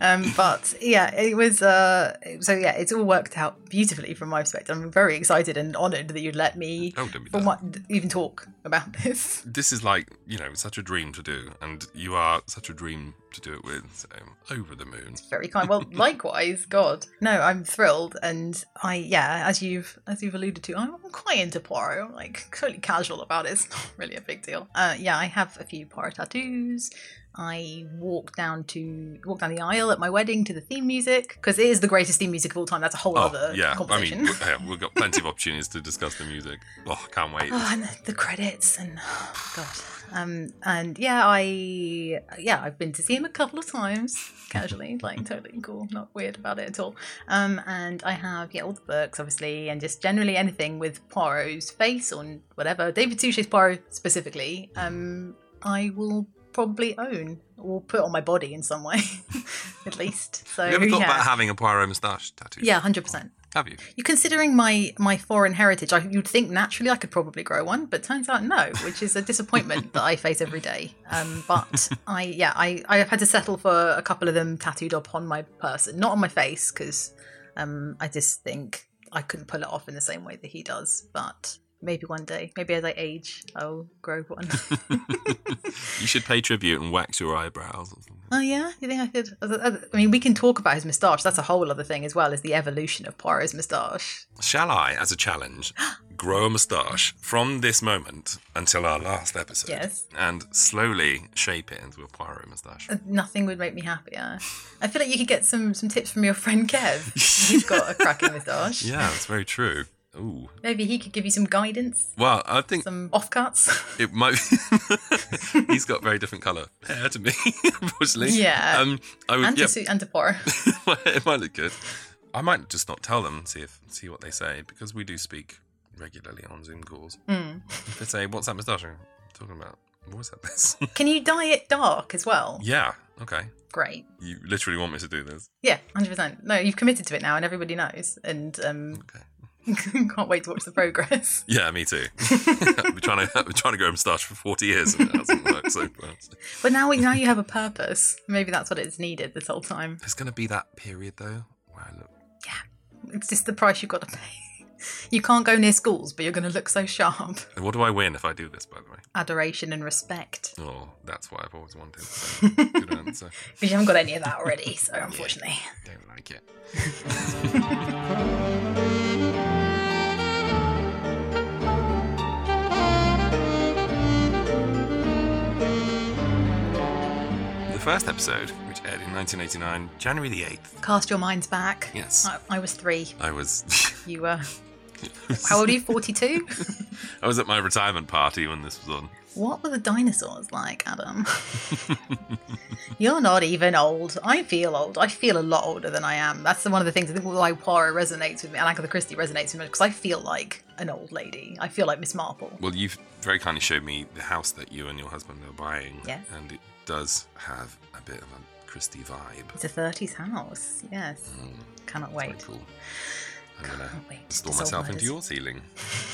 um, but yeah, it was. Uh, so yeah, it's all worked out beautifully from my perspective. I'm very excited and honoured that you'd let me, Oh, from even talk about this. This is like, you know, such a dream to do, and you are such a dream to do it with. So, over the moon. Very kind. Well, likewise, God. No, I'm thrilled, and I yeah, as you've as you've alluded to, I'm quite into Poirot. I'm like totally casual about it. It's not really a big deal. Uh, yeah, I have a few Poirot tattoos. I walked down to walk down the aisle at my wedding to the theme music because it is the greatest theme music of all time. That's a whole Oh, other yeah. I mean, yeah, we've got plenty of opportunities to discuss the music. Oh, I can't wait. Oh, and the, the credits and oh, God. Um, and yeah, I yeah, I've been to see him a couple of times, casually, like totally cool, not weird about it at all. Um, and I have yeah all the books, obviously, and just generally anything with Poirot's face on whatever David Suchet's Poirot specifically. Um, I will probably own or put on my body in some way, at least. So you ever thought yeah, about having a Poirot moustache tattoo? yeah, hundred percent. Have you? You considering my my foreign heritage, I, you'd think naturally I could probably grow one, but turns out no, which is a disappointment that I face every day. Um, but I yeah I I have had to settle for a couple of them tattooed upon my person, not on my face because um, I just think I couldn't pull it off in the same way that he does. But maybe one day, maybe as I age, I'll grow one. You should pay tribute and wax your eyebrows. Or something. oh yeah, you think I could? I mean, we can talk about his moustache. That's a whole other thing as well as the evolution of Poirot's moustache. Shall I, as a challenge, grow a moustache from this moment until our last episode? Yes. And slowly shape it into a Poirot moustache. Uh, Nothing would make me happier. I feel like you could get some some tips from your friend Cev. He's got a cracking moustache. Yeah, that's very true. Ooh. Maybe he could give you some guidance, Well, I think some offcuts. it might. Be He's got very different colour hair to me, unfortunately. Yeah. Um, I would. and yeah, to suit and to pour. it might look good. I might just not tell them. See if see what they say because we do speak regularly on Zoom calls. Mm. If they say, "What's that moustache?" I'm talking about. I've always had this. Can you dye it dark as well? yeah. Okay. Great. You literally want me to do this? Yeah, hundred percent. No, you've committed to it now, and everybody knows. And um, can't wait to watch the progress. Yeah, me too. we're trying to been trying to grow a moustache for forty years and it hasn't worked so far. So. But now, now you have a purpose. Maybe that's what it's needed this whole time. There's going to be that period though where I look. Yeah, it's just the price you've got to pay. You can't go near schools, but you're going to look so sharp. What do I win if I do this? By the way. Adoration and respect. Oh, that's what I've always wanted. So good answer. But you haven't got any of that already, so unfortunately. Don't like it. First episode, which aired in 1989, January the 8th, Cast your minds back. Yes. I, I was three. I was You were. How old are you? 42? I was at my retirement party when this was on. What were the dinosaurs like, Adam? You're not even old. I feel old. I feel a lot older than I am. That's one of the things I think why Poirot resonates with me and Agatha Christie resonates with me because I feel like an old lady. I feel like Miss Marple. Well, you've very kindly showed me the house that you and your husband are buying. Yeah. And it does have a bit of a Christie vibe. It's a 30s house. Yes. Mm. Cannot wait. Cool. I'm going to store myself into your ceiling.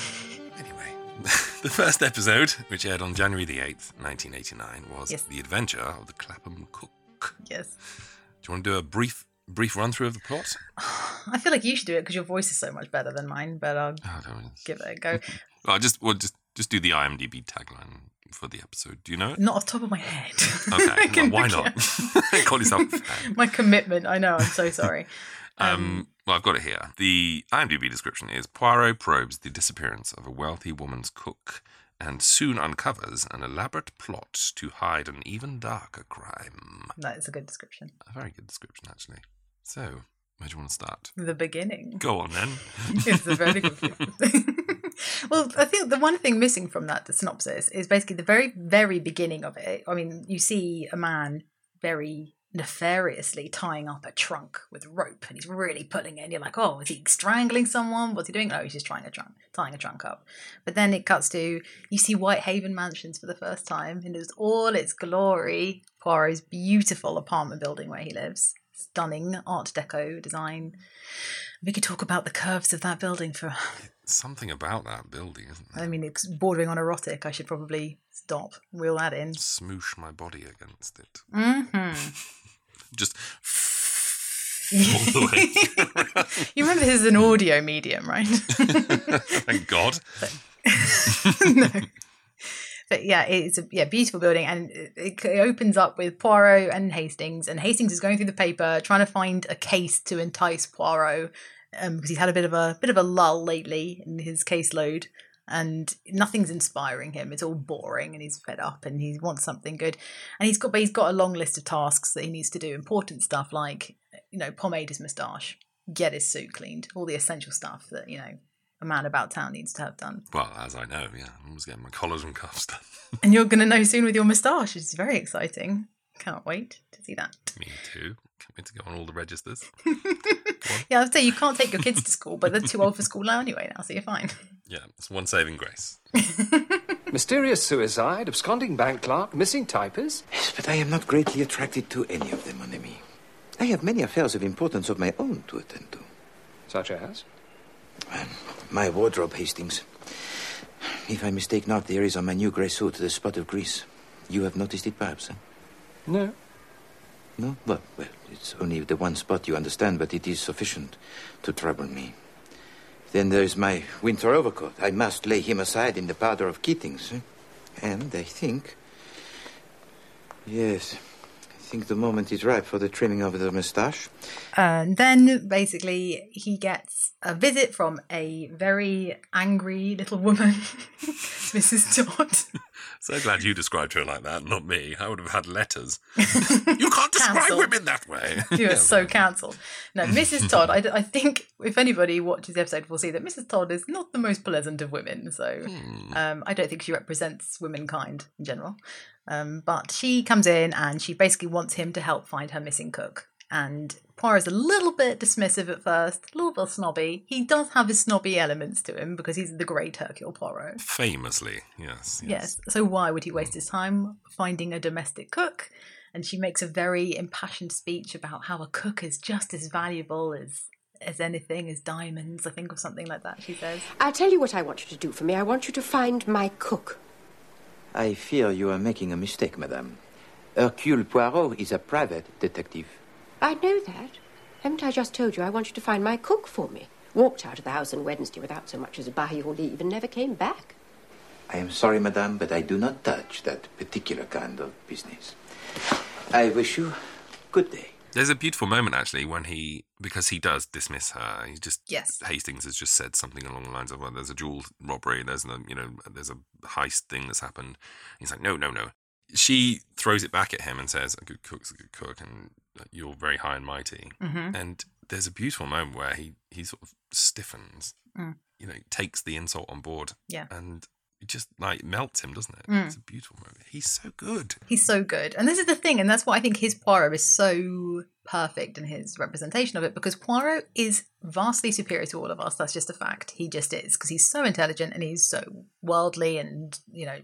anyway, the first episode, which aired on January the 8th, 1989, was Yes. The Adventure of the Clapham Cook. Yes. Do you want to do a brief brief run through of the plot? I feel like you should do it because your voice is so much better than mine, but I'll Oh, give it a go. Well, just well, just Just do the IMDb tagline for the episode. Do you know it? Not off the top of my head. Okay, well, why not? Call yourself a fan. my commitment. I know. I'm so sorry. Um, well, I've got it here. The IMDb description is Poirot probes the disappearance of a wealthy woman's cook and soon uncovers an elaborate plot to hide an even darker crime. That is a good description. A very good description, actually. So, where do you want to start? The beginning. Go on then. it's a very good well, I think the one thing missing from that synopsis is basically the very, very beginning of it. I mean, you see a man very nefariously tying up a trunk with rope and he's really pulling it and you're like oh is he strangling someone? What's he doing? Oh he's just trying a trunk tying a trunk up. But then it cuts to you see whitehaven mansions for the first time in its all its glory poirot's beautiful apartment building where he lives. Stunning art deco design. We could talk about the curves of that building for Something about that building, isn't there? I mean, it's bordering on erotic. I should probably stop, reel that in. Smoosh my body against it. Mm-hmm. Just all the way. you remember this is an audio medium, right? Thank God. no. But yeah, it's a yeah beautiful building, and it, it opens up with Poirot and Hastings, and Hastings is going through the paper trying to find a case to entice Poirot um, because he's had a bit of a bit of a lull lately in his caseload, and nothing's inspiring him. It's all boring, and he's fed up, and he wants something good. And he's got, but he's got a long list of tasks that he needs to do. Important stuff like you know pomade his moustache, get his suit cleaned, all the essential stuff that you know a man about town needs to have done. Well, as I know, yeah, I'm was getting my collars and cuffs done. and you're going to know soon with your moustache. It's very exciting. Can't wait to see that. Me too. Can't to go on all the registers. yeah, I'd say you can't take your kids to school, but they're too old for school now anyway. Now, so you're fine. Yeah, it's one saving grace. Mysterious suicide, absconding bank clerk, missing typist. Yes, but I am not greatly attracted to any of them, mon ami. I have many affairs of importance of my own to attend to. Such as? My wardrobe, Hastings. If I mistake not, there is on my new grey suit the spot of grease. You have noticed it, perhaps? Eh? No. No? Well, well, it's only the one spot you understand, but it is sufficient to trouble me. Then there's my winter overcoat. I must lay him aside in the powder of Keating's. Eh? And I think. Yes, I think the moment is ripe for the trimming of the moustache. And then basically he gets a visit from a very angry little woman, Mrs. Todd. So glad you described her like that, not me. I would have had letters. you can't describe women that way. You are so cancelled. No, Mrs. Todd, I, I think if anybody watches the episode will see that Mrs. Todd is not the most pleasant of women. So um, I don't think she represents womankind in general. Um, but she comes in and she basically wants him to help find her missing cook. And Poirot's a little bit dismissive at first, a little bit snobby. He does have his snobby elements to him because he's the great Hercule Poirot. Famously, yes. Yes. So why would he waste his time finding a domestic cook? And she makes a very impassioned speech about how a cook is just as valuable as as anything, as diamonds, I think, or something like that. She says. I'll tell you what I want you to do for me. I want you to find my cook. I fear you are making a mistake, madame. Hercule Poirot is a private detective. I know that. Haven't I just told you I want you to find my cook for me? Walked out of the house on Wednesday without so much as a by your leave and never came back. I am sorry, madame, but I do not touch that particular kind of business. I wish you good day. There's a beautiful moment actually when he, because he does dismiss her. He just Yes. Hastings has just said something along the lines of, "Well, there's a jewel robbery. There's a, you know, there's a heist thing that's happened." He's like, "No, no, no." She throws it back at him and says, "A good cook's a good cook, and you're very high and mighty." Mhm. And there's a beautiful moment where he he sort of stiffens, Mm. you know, takes the insult on board, Yeah. and it just like melts him, doesn't it? Mm. It's a beautiful moment. He's so good. He's so good. And this is the thing, and that's why I think his Poirot is so perfect in his representation of it, because Poirot is vastly superior to all of us. That's just a fact. He just is, because he's so intelligent and he's so worldly and, you know,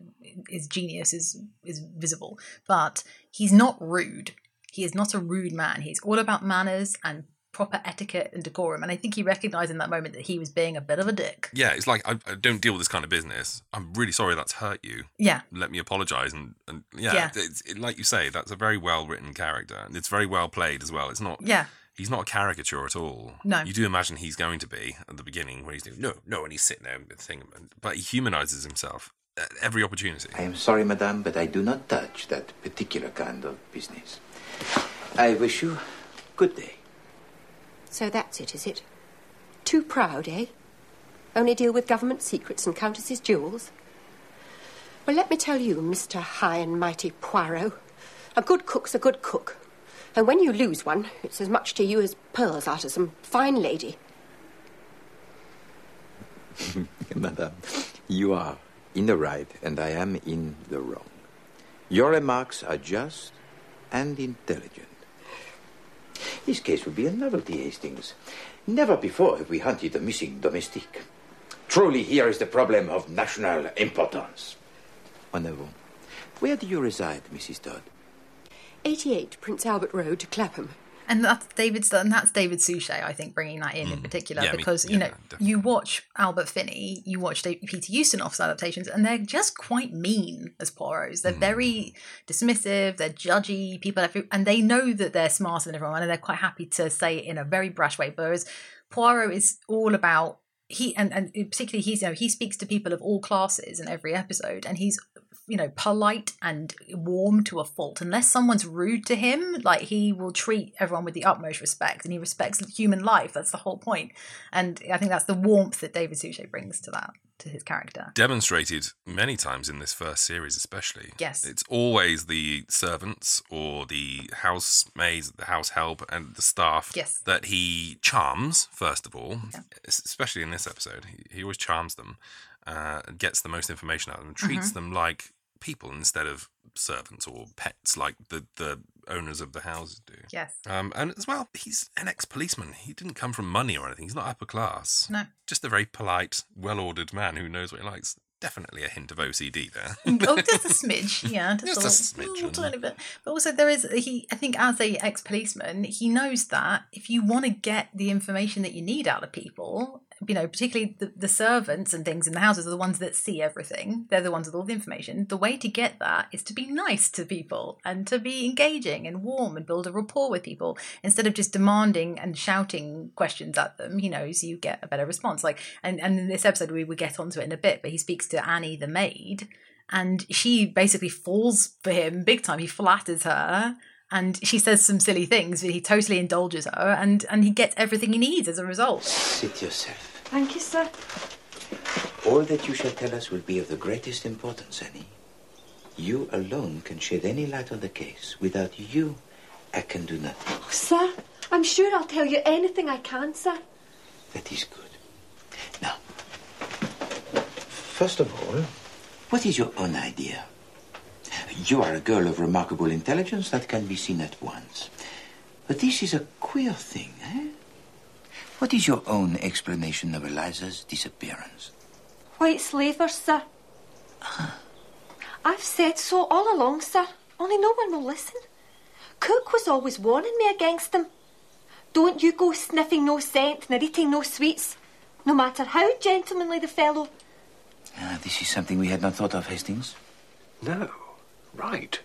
his genius is is visible. But he's not rude. He is not a rude man. He's all about manners and proper etiquette and decorum. And I think he recognized in that moment that he was being a bit of a dick. Yeah, it's like I, I don't deal with this kind of business. I'm really sorry that's hurt you. Yeah. Let me apologise and and yeah, Yeah. It's, it, like you say, that's a very well written character and it's very well played as well. It's not. Yeah. He's not a caricature at all. No. You do imagine he's going to be at the beginning when he's doing no, no, and he's sitting there with the thing, but he humanises himself at every opportunity. I am sorry, madame, but I do not touch that particular kind of business. I wish you good day. So that's it, is it? Too proud, eh? Only deal with government secrets and countesses' jewels? Well, let me tell you, Mr. High and Mighty Poirot, a good cook's a good cook. And when you lose one, it's as much to you as pearls out of some fine lady. madame, you are in the right and I am in the wrong. Your remarks are just and intelligent. This case will be a novelty, Hastings. Never before have we hunted a missing domestique. Truly, here is the problem of national importance. Avant. Where do you reside, Mrs. Todd? 88 Prince Albert Road, Clapham. And that's David's, and that's David Suchet, I think, bringing that in in particular Yeah, because you know you watch Albert Finney, you watch Peter Ustinov's adaptations, and they're just quite mean as Poirot's. They're very dismissive, they're judgy, people, and they know that they're smarter than everyone, and they're quite happy to say it in a very brash way. Whereas Poirot is all about he and and particularly he's you know he speaks to people of all classes in every episode, and he's you know polite and warm to a fault unless someone's rude to him like he will treat everyone with the utmost respect and he respects human life that's the whole point and i think that's the warmth that david suchet brings to that to his character Demonstrated many times in this first series, especially. Yes. It's always the servants or the housemaids, the house help, and the staff Yes. that he charms, first of all, es- especially in this episode. He, he always charms them, uh, gets the most information out of them, treats Mhm. them like people instead of servants or pets like the, the owners of the houses do. Yes. Um, and as well, he's an ex policeman. He didn't come from money or anything. He's not upper class. No. Just a very polite, well ordered man who knows what he likes. Definitely a hint of OCD there. oh, just a smidge, yeah, just, Just a a, little, smidgen. little tiny bit. But also, there is he. I think as a ex policeman, he knows that if you want to get the information that you need out of people, you know, particularly the, the servants and things in the houses are the ones that see everything. They're the ones with all the information. The way to get that is to be nice to people and to be engaging and warm and build a rapport with people instead of just demanding and shouting questions at them. He knows you get a better response. Like, and and in this episode, we will get onto it in a bit, but he speaks to Annie the maid and she basically falls for him big time. He flatters her, and she says some silly things, but he totally indulges her, and and he gets everything he needs as a result. Sit yourself. Thank you, sir. All that you shall tell us will be of the greatest importance, Annie. You alone can shed any light on the case. Without you, I can do nothing. Oh, sir, I'm sure I'll tell you anything I can, sir. That is good. Now, first of all, what is your own idea? You are a girl of remarkable intelligence that can be seen at once. But this is a queer thing, eh? What is your own explanation of Eliza's disappearance? White slavers, sir. I've said so all along, sir. Only no one will listen. Cook was always warning me against them. Don't you go sniffing no scent nor eating no sweets, no matter how gentlemanly the fellow. Ah, this is something we had not thought of, Hastings. No. Right.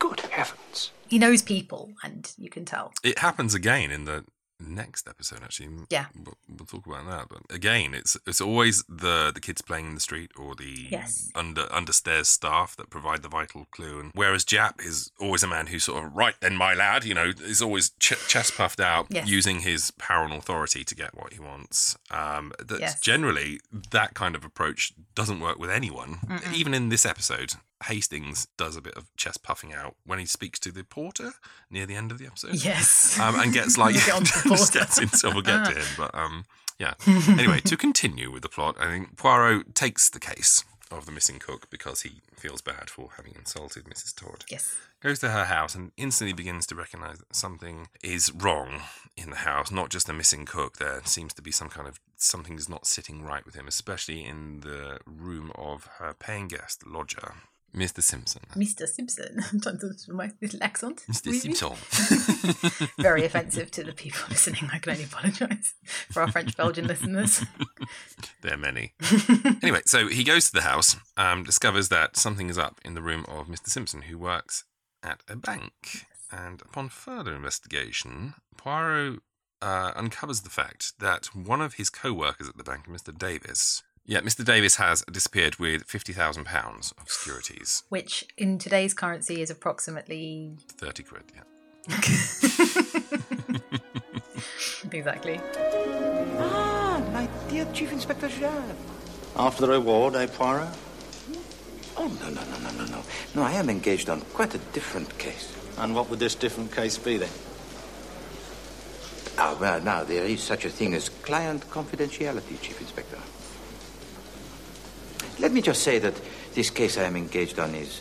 Good heavens. He knows people, and you can tell. It happens again in the next episode, actually. Yeah. We'll, we'll talk about that. But again, it's it's always the the kids playing in the street or the Yes. under understairs staff that provide the vital clue. And whereas Japp is always a man who's sort of right then, my lad, you know, is always ch- chest puffed out, Yes. using his power and authority to get what he wants. Um, that's Yes. generally that kind of approach doesn't work with anyone. Mm-mm. Even in this episode, Hastings does a bit of chest puffing out when he speaks to the porter near the end of the episode. Yes. Um, and gets like We'll get just gets into we'll get to him, but um, yeah. Anyway, to continue with the plot, I think Poirot takes the case of the missing cook because he feels bad for having insulted Mrs. Todd. Yes. Goes to her house and instantly begins to recognise that something is wrong in the house. Not just a missing cook. There seems to be some kind of something is not sitting right with him, especially in the room of her paying guest lodger, Mr. Simpson. Mr. Simpson. I'm trying to do my little accent. Mr. Simpson. Very offensive to the people listening. I can only apologise for our French Belgian listeners. There are many. anyway, so he goes to the house, um, discovers that something is up in the room of Mr. Simpson, who works at a bank. And upon further investigation, Poirot uh, uncovers the fact that one of his co workers at the bank, Mr. Davis, Yeah, Mr. Davis has disappeared with fifty thousand pounds of securities. Which in today's currency is approximately Thirty quid. Yeah. exactly. Ah, my dear Chief Inspector Jean. After the reward, eh, Poirot? Oh, no, no, no, no, no, no. No, I am engaged on quite a different case. And what would this different case be then? Ah, well, now, there is such a thing as client confidentiality, Chief Inspector. Let me just say that this case I am engaged on is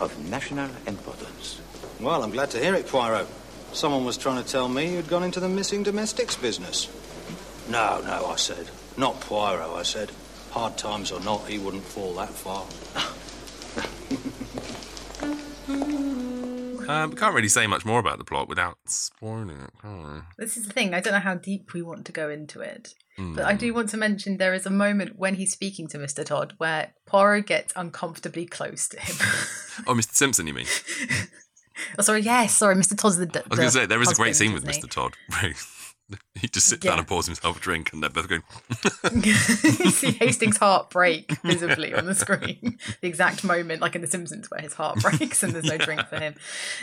of national importance. Well, I'm glad to hear it, Poirot. Someone was trying to tell me you'd gone into the missing domestics business. No, no, I said. Not Poirot, I said. Hard times or not, he wouldn't fall that far. Um, can't really say much more about the plot without spoiling it. Can we? This is the thing. I don't know how deep we want to go into it. But I do mm. want to mention there is a moment when he's speaking to Mr. Todd where Poirot gets uncomfortably close to him. Oh, Mr. Simpson, you mean? oh, sorry, yes, sorry, Mr. Todd's the. I was going to say there is a great scene with Mr. Todd. he just sits down and pours himself a drink, and they're both going. you see Hastings' heart break visibly on the screen. The exact moment, like in The Simpsons, where his heart breaks and there's no drink for him.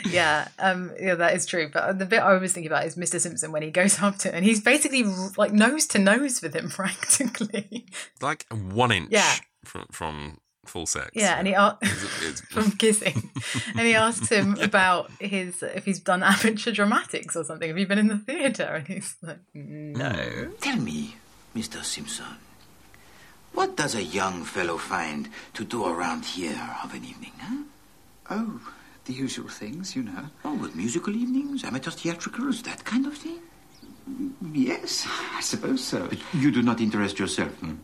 Yeah, um, yeah, that is true. But the bit I was thinking about is Mr. Simpson when he goes up to, and he's basically like nose to nose with him practically. like one inch Yeah. from, from full sex. Yeah, and he a- It's- it's- from kissing, and he asks him about his if he's done amateur dramatics or something. Have you been in the theatre? And he's like, no. Tell me, Mr. Simpson, what does a young fellow find to do around here of an evening, huh? Oh, the usual things, you know. Oh, with musical evenings, amateur theatricals, that kind of thing? Yes, I suppose so. But you do not interest yourself, hmm?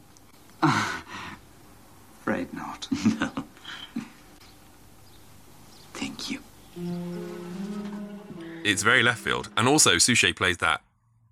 Afraid not. no. Thank you. it's very left field. And also, Suchet plays that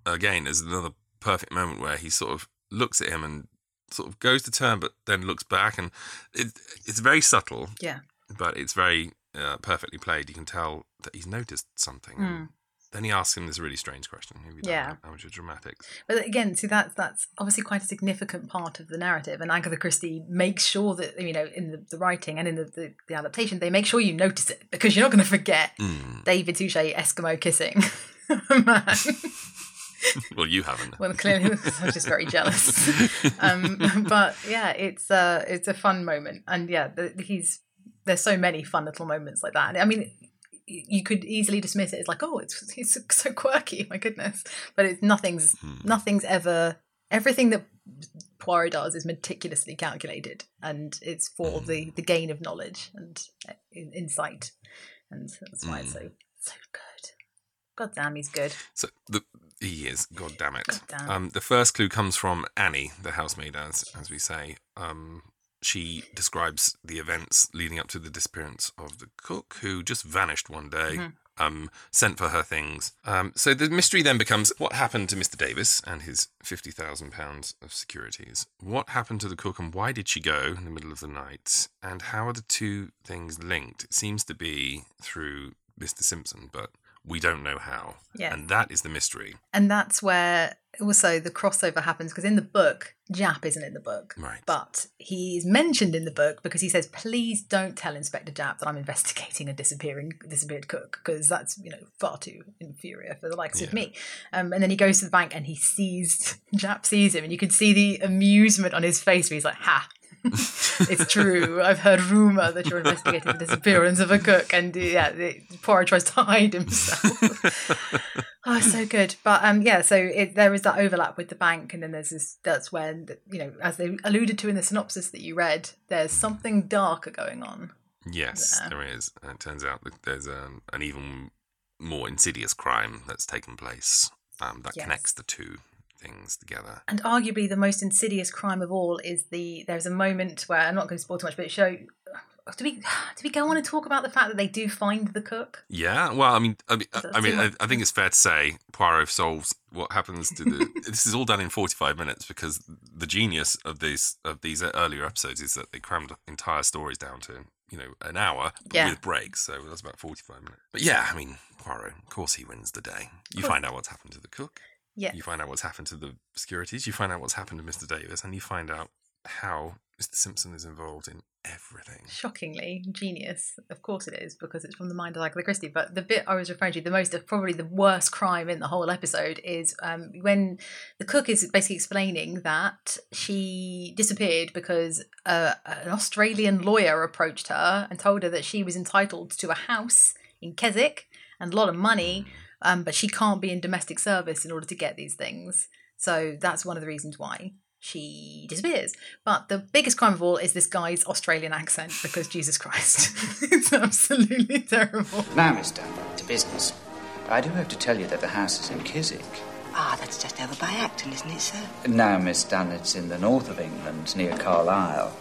again as another perfect moment where he sort of looks at him and sort of goes to turn, but then looks back, and it, it's very subtle. Yeah. but it's very uh, perfectly played. You can tell that he's noticed something. and Mm. Then he asks him this really strange question: "Have you done Yeah. amateur dramatics?" But again, see that's that's obviously quite a significant part of the narrative, and Agatha Christie makes sure that you know in the, the writing and in the, the, the adaptation they make sure you notice it because you're not going to forget Hmm. David Suchet Eskimo kissing man. well, you haven't. well, clearly I'm just very jealous. um, but yeah, it's uh, it's a fun moment, and yeah, the, he's there's so many fun little moments like that. And I mean, you could easily dismiss it as like, oh, it's it's so quirky, my goodness. But it's nothing's nothing's ever everything that Poirot does is meticulously calculated, and it's for the the gain of knowledge and uh, in- insight, and that's why it's so so good. God damn, he's good. So the he is. God damn it. God damn. Um, the first clue comes from Annie, the housemaid, as as we say. Um, she describes the events leading up to the disappearance of the cook, who just vanished one day. Mhm. Um, sent for her things. Um, so the mystery then becomes what happened to Mr. Davis and his fifty thousand pounds of securities. What happened to the cook, and why did she go in the middle of the night? And how are the two things linked? It seems to be through Mr. Simpson, but we don't know how. Yeah. And that is the mystery. And that's where also the crossover happens because in the book, Japp isn't in the book. Right. But he's mentioned in the book because he says, please don't tell Inspector Japp that I'm investigating a disappearing disappeared cook because that's, you know, far too inferior for the likes of me. Um, and then he goes to the bank and he sees, Japp sees him and you can see the amusement on his face where he's like, ha. It's true. I've heard rumor that you're investigating the disappearance of a cook, and yeah, the, Poirot tries to hide himself. Oh, so good. But um, yeah, so it, there is that overlap with the bank, and then there's this. That's when you know, as they alluded to in the synopsis that you read, there's something darker going on. Yes, there. there is. And it turns out that there's um, an even more insidious crime that's taken place um, that Yes. connects the two things together. And arguably, the most insidious crime of all is the. There's a moment where I'm not going to spoil too much, but it show. Do we do we go on and talk about the fact that they do find the cook? Yeah, well, I mean, I mean, I, mean, I. I think it's fair to say Poirot solves what happens to the. this is all done in forty-five minutes because the genius of these of these earlier episodes is that they crammed entire stories down to you know an hour Yeah. with breaks, so that's about forty-five minutes. But yeah, I mean, Poirot, of course, he wins the day. You Cool. find out what's happened to the cook. Yeah. You find out what's happened to the securities. You find out what's happened to Mr. Davis, and you find out how Mr. Simpson is involved in everything. shockingly genius. Of course it is because it's from the mind of Agatha Christie. But the bit I was referring to, the most probably the worst crime in the whole episode is um, when the cook is basically explaining that she disappeared because uh, an Australian lawyer approached her and told her that she was entitled to a house in Keswick and a lot of money, um, but she can't be in domestic service in order to get these things. So that's one of the reasons why she disappears. But the biggest crime of all is this guy's Australian accent because Jesus Christ, it's absolutely terrible. Now, Miss Dunn, to business. I do have to tell you that the house is in Keswick. Ah, that's just over by Acton, isn't it, sir? No, Miss Dunn, it's in the north of England, near Carlisle.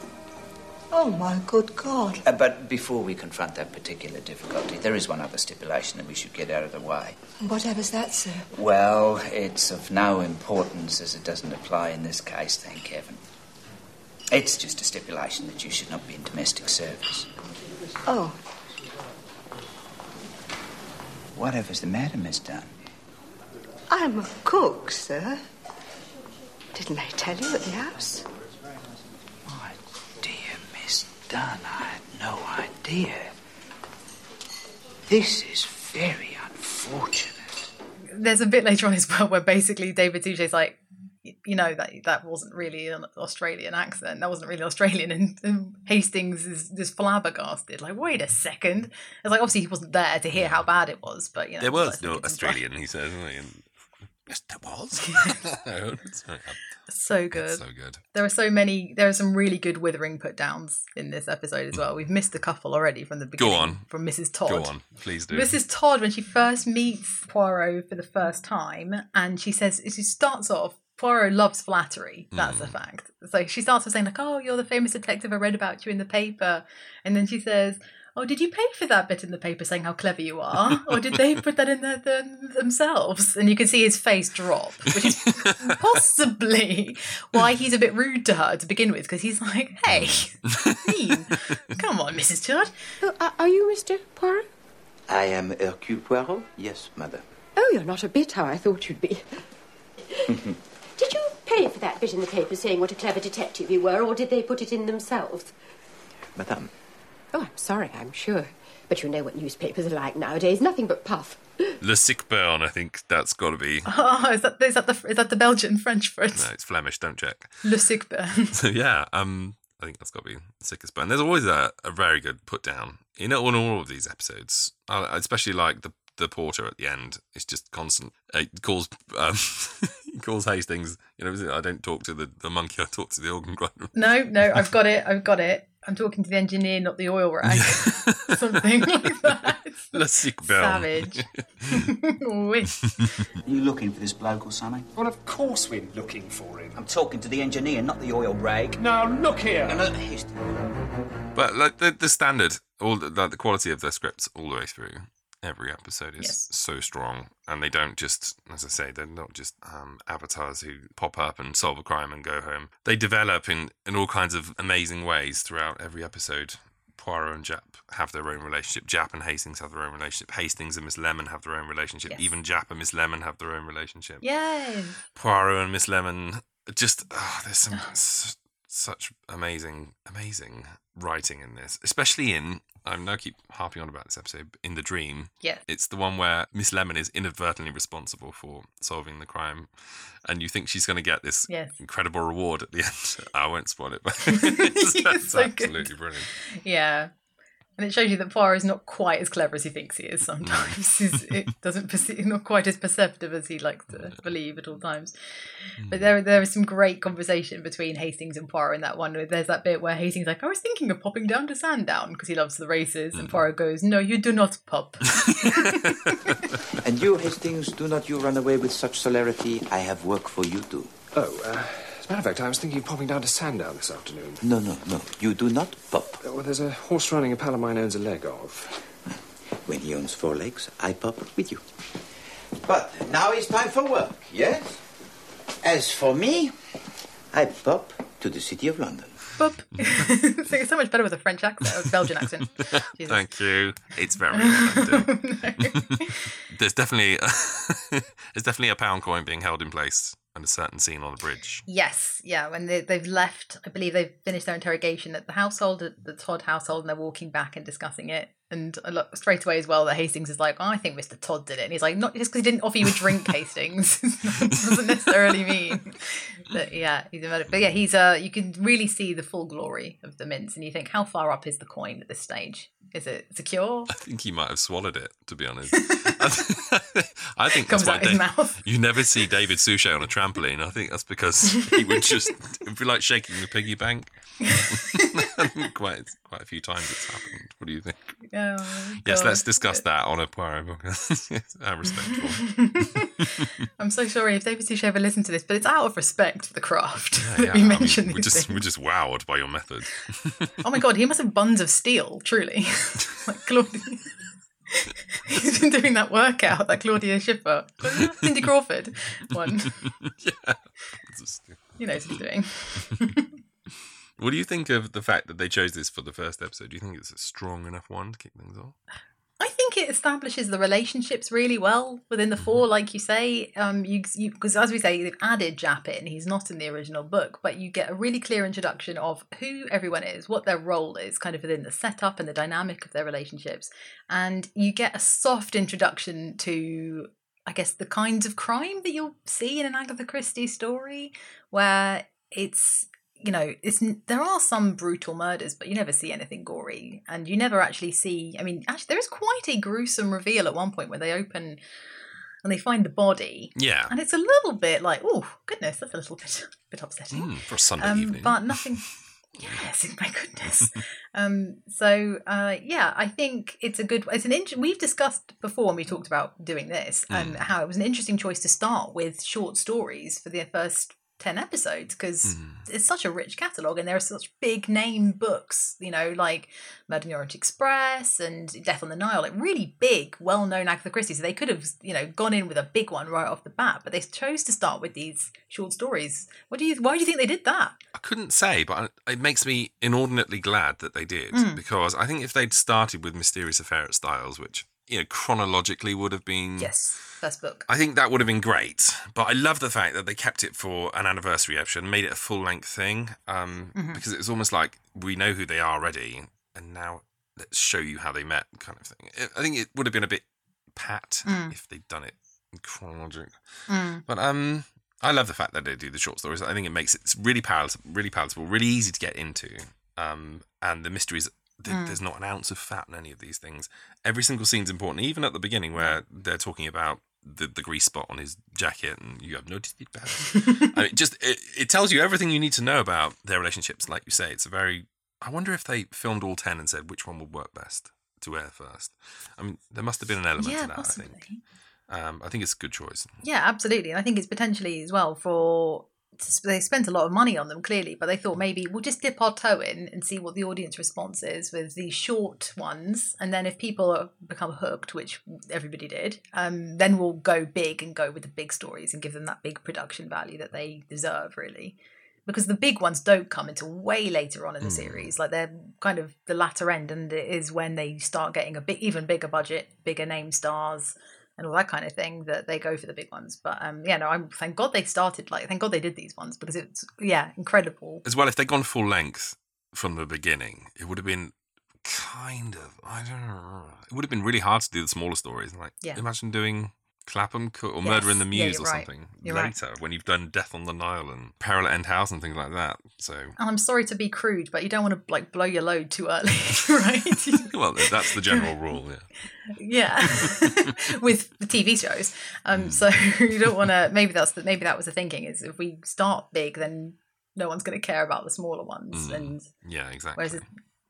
Oh, my good God. Uh, but before we confront that particular difficulty, there is one other stipulation that we should get out of the way. Whatever's that, sir? Well, it's of no importance as it doesn't apply in this case, thank heaven. It's just a stipulation that you should not be in domestic service. Oh, Whatever's the matter, Miss Dunn? I'm a cook, sir. Didn't they tell you at the house? My dear Miss Dunn, I had no idea. This is very unfortunate. There's a bit later on as well where basically David Suchet's like, you know that that wasn't really an Australian accent. That wasn't really Australian, and, and Hastings is just flabbergasted. Like, wait a second. It's like obviously he wasn't there to hear how bad it was, but you know there was no Australian, he says. yes, there was. No, it's not- so good. It's so good. There are so many. There are some really good withering put downs in this episode as well. We've missed a couple already from the beginning. Go on. From Mrs. Todd. Go on, please do. Mrs. Todd, when she first meets Poirot for the first time, and she says, she starts off, Poirot loves flattery. That's Hmm. a fact. So she starts off saying, like, oh, you're the famous detective. I read about you in the paper. And then she says, oh, did you pay for that bit in the paper saying how clever you are? or did they put that in there them- themselves? And you can see his face drop, which is possibly why he's a bit rude to her to begin with, because he's like, hey, mean. Come on, Mrs. Todd. Oh, are- are you Mr. Poirot? I am Hercule Poirot? Yes, madam. Oh, you're not a bit how I thought you'd be. Did you pay for that bit in the paper saying what a clever detective you were, or did they put it in themselves? Madame, Oh, I'm sorry, I'm sure. But you know what newspapers are like nowadays. Nothing but puff. Le Sick Burn, I think that's got to be. Oh, is that is that the is that the Belgian French for it? No, it's Flemish. Don't check. Le sick burn. So yeah, um, I think that's got to be the sickest burn. There's always a, a very good put down in all, in all of these episodes, uh, especially like the the porter at the end. It's just constant. Uh, It calls um, he calls Hastings. You know, I don't talk to the, the monkey. I talk to the organ grinder. No, no, I've got it. I've got it. I'm talking to the engineer, not the oil rag. Something like that. Le Sick Burn. Savage. Oui. You looking for this bloke or something? Well, of course we're looking for him. I'm talking to the engineer, not the oil rag. Now, look here. No, no, he's- But like the the standard, all the, like the quality of their scripts all the way through. Every episode is Yes. so strong, and they don't just, as I say, they're not just um, avatars who pop up and solve a crime and go home. They develop in in all kinds of amazing ways throughout every episode. Poirot and Japp have their own relationship. Japp and Hastings have their own relationship. Hastings and Miss Lemon have their own relationship. Yes. Even Japp and Miss Lemon have their own relationship. Yay. Poirot and Miss Lemon. Just oh, there's some such amazing, amazing writing in this, especially in. I now keep harping on about this episode. In the dream, Yeah. it's the one where Miss Lemon is inadvertently responsible for solving the crime, and you think she's going to get this Yes. incredible reward at the end. I won't spoil it, but it's, that's so good. absolutely brilliant. Yeah. And it shows you that Poirot is not quite as clever as he thinks he is sometimes. He's, it doesn't perceive, not quite as perceptive as he likes to believe at all times. But there, there is some great conversation between Hastings and Poirot in that one. There's that bit where Hastings is like, I was thinking of popping down to Sandown because he loves the races. And Poirot goes, No, you do not pop. and you, Hastings, do not you run away with such celerity. I have work for you too. Oh, uh, as a matter of fact, I was thinking of popping down to Sandown this afternoon. No, no, no. You do not pop. Uh, Well, there's a horse running a pal of mine owns a leg of. When he owns four legs, I pop with you. But now it's time for work, yes? As for me, I pop to the city of London. Pop. so it's so much better with a French accent, a Belgian accent. Jesus. Thank you. It's very effective. There's definitely there's definitely a pound coin being held in place and a certain scene on the bridge. Yes, yeah. When they, they've left, I believe they've finished their interrogation at the household, at the Todd household, and they're walking back and discussing it. And look straight away as well that Hastings is like, oh, I think Mr. Todd did it. And he's like, not just because he didn't offer you a drink, Hastings, doesn't necessarily mean that, yeah, he's a murderer. But yeah, he's uh, you can really see the full glory of the mints. And you think, how far up is the coin at this stage? Is it secure? I think he might have swallowed it, to be honest. I think Comes that's why out his mouth. you never see David Suchet on a trampoline. I think that's because he would just it'd be like shaking the piggy bank. quite quite a few times it's happened. What do you think? Oh, Yes, God. let's discuss that on a Poirot. How respectful. I'm so sorry if David Suchet ever listened to this, but it's out of respect for the craft Yeah, that yeah. we I mean, mentioned we're just things. we're just wowed by your method. Oh my god, he must have buns of steel, truly. like Claudia. He's been doing that workout, that Claudia Schiffer, Cindy Crawford one. yeah. You know what he's doing. What do you think of the fact that they chose this for the first episode? Do you think it's a strong enough one to kick things off? Think it establishes the relationships really well within the four, like you say. Um, you because as we say, they've added Japp in. He's not in the original book, but you get a really clear introduction of who everyone is, what their role is, kind of within the setup and the dynamic of their relationships, and you get a soft introduction to, I guess, the kinds of crime that you'll see in an Agatha Christie story, where it's you know, it's there are some brutal murders, but you never see anything gory, and you never actually see. I mean, actually, there is quite a gruesome reveal at one point when they open and they find the body. Yeah. and it's a little bit like, oh goodness, that's a little bit bit upsetting. Mm, for Sunday um, evening. but nothing. Yes, my goodness. um, so uh, yeah, I think it's a good. It's an. Int- we've discussed before when we talked about doing this and how it was an interesting choice to start with short stories for the first 10 episodes because it's such a rich catalogue and there are such big name books, you know, like Murder in the Orient Express and Death on the Nile, like really big, well known Agatha Christie. So they could have, you know, gone in with a big one right off the bat, but they chose to start with these short stories. What do you, why do you think they did that? I couldn't say, but it makes me inordinately glad that they did Mm. because I think if they'd started with Mysterious Affair at Styles, which you know chronologically would have been Yes, first book. I think that would have been great, but I love the fact that they kept it for an anniversary episode made it a full length thing um, Mhm. because it was almost like we know who they are already, and now let's show you how they met, kind of thing. I- think it would have been a bit pat Mm. if they'd done it in chronological. Mm. But um, I love the fact that they do the short stories. I think it makes it it's really palatable, really palatable, really easy to get into. Um, and the mysteries. Th- Mm. There's not an ounce of fat in any of these things. Every single scene's important, even at the beginning where they're talking about the, the grease spot on his jacket, and you have noticed it. perhaps. I mean, just it, it tells you everything you need to know about their relationships. Like you say, it's a very. I wonder if they filmed all ten and said which one would work best to air first. I mean, there must have been an element Yeah, to that. possibly. I think. Um, I think it's a good choice. Yeah, absolutely. And I think it's potentially as well for they spent a lot of money on them clearly, but they thought maybe we'll just dip our toe in and see what the audience response is with these short ones, and then if people become hooked, which everybody did, um, then we'll go big and go with the big stories and give them that big production value that they deserve, really. Because the big ones don't come until way later on in the series, like they're kind of the latter end, and it is when they start getting a bit even bigger budget, bigger name stars, and all that kind of thing that they go for the big ones. But um, yeah, no, I'm thank God they started like thank God they did these ones because it's yeah incredible. As well, if they'd gone full length from the beginning, it would have been kind of I don't know. It would have been really hard to do the smaller stories. Like Yeah. imagine doing Clapham or Murder in the Mews Yeah, or right. something You're right. later when you've done Death on the Nile and Peril at End House and things like that. So And I'm sorry to be crude, but you don't want to like blow your load too early, right? well, that's the general rule. Yeah. yeah, with the TV shows. Um, so you don't want to. Maybe that's the, maybe that was the thinking is if we start big, then no one's going to care about the smaller ones. Mm. And Yeah, exactly. whereas it,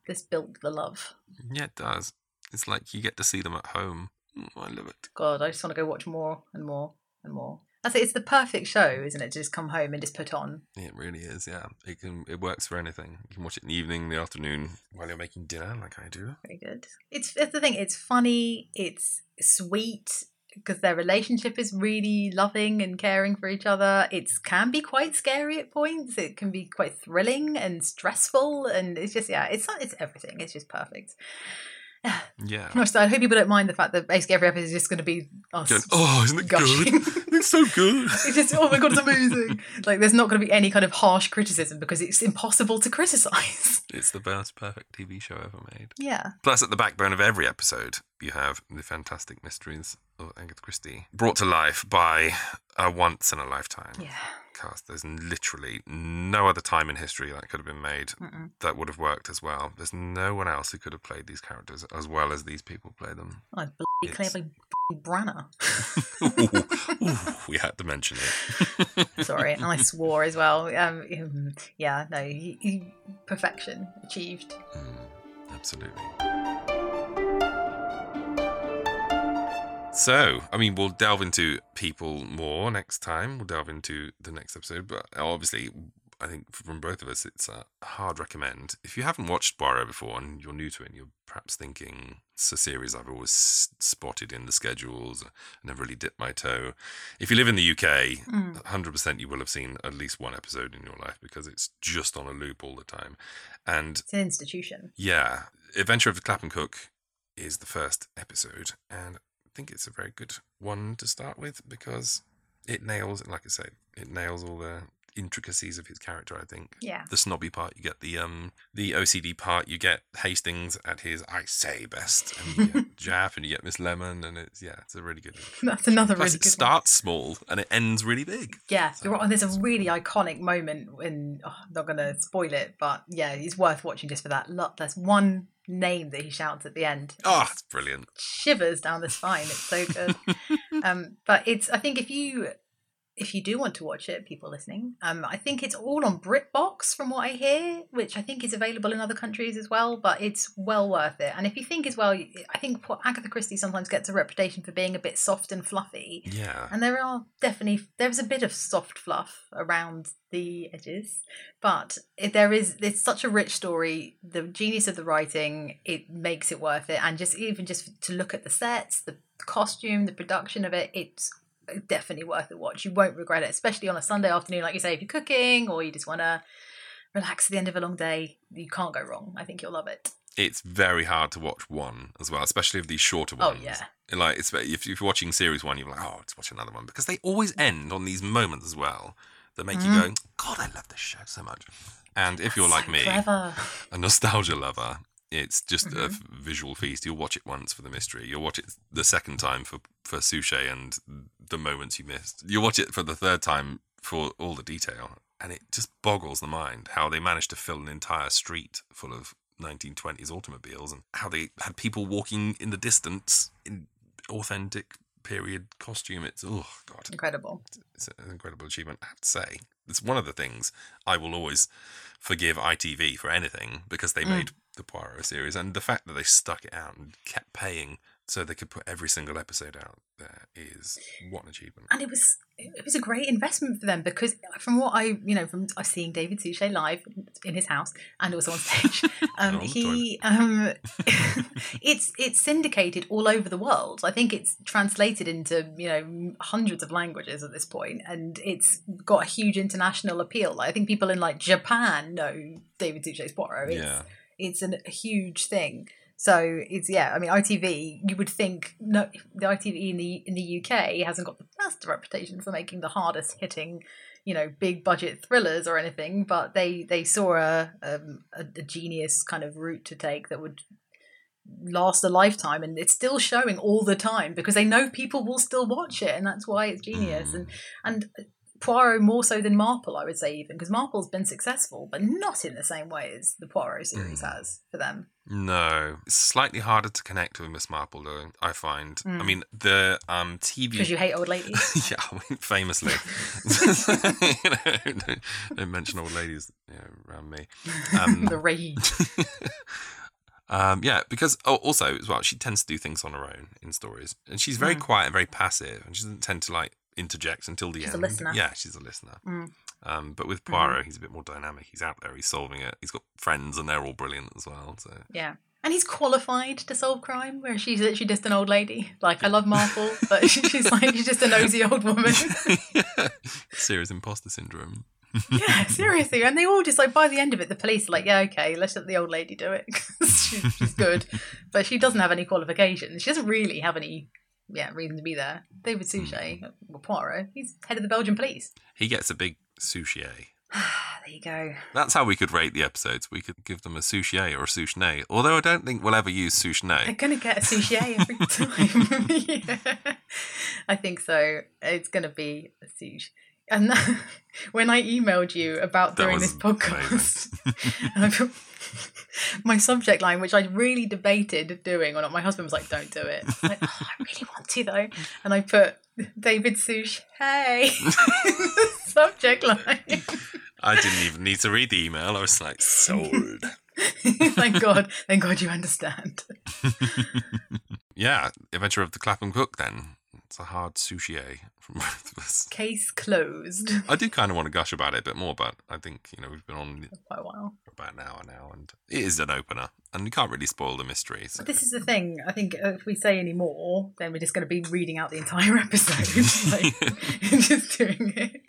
this built the love. Yeah, it does. It's like you get to see them at home. Mm, I love it. God, I just want to go watch more and more and more. That's it. It's the perfect show, isn't it? To just come home and just put on. It really is. Yeah, it can. It works for anything. You can watch it in the evening, the afternoon, while you're making dinner, like I do. Very good. It's that's the thing. It's funny. It's sweet because their relationship is really loving and caring for each other. It can be quite scary at points. It can be quite thrilling and stressful, and it's just yeah. It's not. it's everything. It's just perfect. Yeah. So I hope people don't mind the fact that basically every episode is just going to be us. Going, oh, isn't it gushing. good? It's so good. It's just oh my god, it's amazing. Like there's not going to be any kind of harsh criticism because it's impossible to criticize. It's the best perfect TV show ever made. Yeah. Plus, at the backbone of every episode, you have the fantastic mysteries of Agatha Christie, brought to life by a once in a lifetime Yeah. Cast. There's literally no other time in history that could have been made Mm-mm. that would have worked as well. There's no one else who could have played these characters as well as these people play them. I bloody clearly Branagh. Ooh, we had to mention it. Sorry, and I swore as well. Um, um, yeah, no, he, he, perfection achieved. Absolutely. So, I mean, we'll delve into people more next time. We'll delve into the next episode, but obviously, I think from both of us, it's a hard recommend. If you haven't watched Poirot before and you're new to it, and you're perhaps thinking it's a series I've always spotted in the schedules, I never really dipped my toe. If you live in the UK, Mm. 100% you will have seen at least one episode in your life because it's just on a loop all the time. And It's an institution. yeah, Adventure of the Clapham Cook is the first episode, and think it's a very good one to start with because it nails, like I say, it nails all the intricacies of his character. I think. Yeah. The snobby part, you get the um the OCD part, you get Hastings at his I say best, and you get Japp, and you get Miss Lemon, and it's yeah, it's a really good. That's another Plus, really it good one. starts small and it ends really big. Yeah, you're right. There's a really iconic moment when oh, I'm not going to spoil it, but yeah, it's worth watching just for that. Look, there's one name that he shouts at the end. Oh, it's brilliant. Shivers down the spine. It's so good. um, but it's. I think if you if you do want to watch it, people listening, um, I think it's all on BritBox from what I hear, which I think is available in other countries as well. But it's well worth it. And if you think as well, I think what Agatha Christie sometimes gets a reputation for being a bit soft and fluffy. Yeah. And there are definitely there's a bit of soft fluff around the edges, but if there is it's such a rich story. The genius of the writing it makes it worth it, and just even just to look at the sets, the costume, the production of it, it's definitely worth a watch. You won't regret it, especially on a Sunday afternoon, like you say, if you're cooking or you just want to relax at the end of a long day. You can't go wrong. I think you'll love it. It's very hard to watch one as well, especially of these shorter ones. Oh, ones. yeah. Like it's if you're watching series one, you're like, oh, let's watch another one because they always end on these moments as well that make you Mhm. go, God, I love this show so much. And if you're like me, Clever. a nostalgia lover, it's just a Mhm. f- visual feast. You'll watch it once for the mystery. You'll watch it the second time for for Suchet and the moments you missed. You'll watch it for the third time for all the detail, and it just boggles the mind how they managed to fill an entire street full of 1920s automobiles and how they had people walking in the distance in authentic period costume. It's oh god, Incredible. it's an incredible achievement. I have to say, it's one of the things I will always forgive ITV for anything because they Mm. made the Poirot series, and the fact that they stuck it out and kept paying so they could put every single episode out there is what an achievement. and it was it was a great investment for them because from what I you know from I've seen David Suchet live in his house and also on stage, um, he um, it's it's syndicated all over the world. I think it's translated into you know hundreds of languages at this point, and it's got a huge international appeal. Like, I think people in like Japan know David Suchet's Poirot. It's, Yeah. It's an, a huge thing. So it's yeah. I mean, ITV. You would think no, the ITV in the in the UK hasn't got the best reputation for making the hardest hitting, you know, big budget thrillers or anything. But they they saw a um, a, a genius kind of route to take that would last a lifetime, and it's still showing all the time because they know people will still watch it, and that's why it's genius. And and Poirot more so than Marple, I would say, even because Marple's been successful, but not in the same way as the Poirot series has for them. No, it's slightly harder to connect with Miss Marple, though. I find. I Mm. mean, the um TV Because you hate old ladies. yeah, I mean, famously. you know, don't, don't mention old ladies you know, around me. Um, the rage. um, yeah, because oh, also as well, she tends to do things on her own in stories, and she's very Mm. quiet and very passive, and she doesn't tend to like interject until the She's a end. listener. Yeah, she's a listener. Mm. Um, but with Poirot, he's a bit more dynamic. He's out there. He's solving it. He's got friends, and they're all brilliant as well. So Yeah. And he's qualified to solve crime, whereas she's literally just an old lady. Like, I love Marple, but she's like, she's just a nosy old woman. serious imposter syndrome. yeah, seriously. And they all just, like, by the end of it, the police are like, yeah, okay, let's let the old lady do it. she's good. But she doesn't have any qualifications. She doesn't really have any yeah reason to be there. David hmm. Suchet, well, Poirot, he's head of the Belgian police. He gets a big Such-hey. There you go. That's how we could rate the episodes. We could give them a sushi or a sushi. Although I don't think we'll ever use They're sushi. gonna get a sushi every time. Yeah. I think so. It's gonna be a sushi. And that, when I emailed you about doing this podcast, my subject line, which I really debated doing or not, my husband was like, "Don't do it." I'm like, oh, I really want to though, and I put David Sush, hey, subject line. I didn't even need to read the email. I was like, sold. thank God, thank God you understand. yeah, Adventure of the Clapham Cook. Then it's a hard Such-hey from both of us. Case closed. I do kind of want to gush about it a bit more, but I think you know we've been on Quite a while. for about an hour now, and it is an opener, and you can't really spoil the mystery. So. But this is the thing. I think if we say any more, then we're just going to be reading out the entire episode, like, just doing it.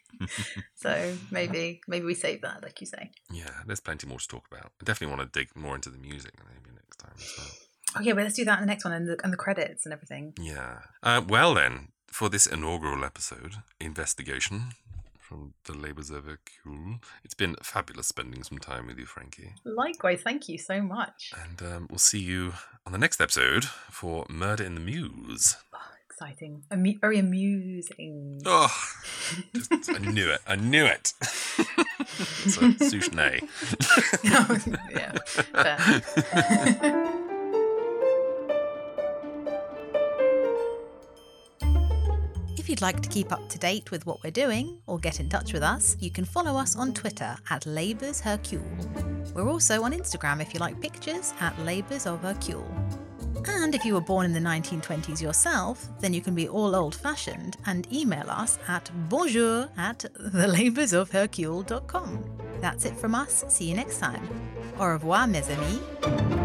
So maybe maybe we save that, like you say. Yeah, there's plenty more to talk about. I definitely want to dig more into the music maybe next time as well. Oh yeah, but let's do that in the next one and the, and the credits and everything. Yeah. Uh, well then, for this inaugural episode, investigation from the Hercule, it's been fabulous spending some time with you, Frankie. Likewise, thank you so much. And um, we'll see you on the next episode for Murder in the Mews. Exciting, Amu- very amusing. Oh, just- I knew it. I knew it. it's a yeah, If you'd like to keep up to date with what we're doing or get in touch with us, you can follow us on Twitter at Labours Hercule. We're also on Instagram if you like pictures at Labours of Hercule. And if you were born in the 1920s yourself, then you can be all old fashioned and email us at bonjour at thelaboursofhercule.com. That's it from us. See you next time. Au revoir, mes amis.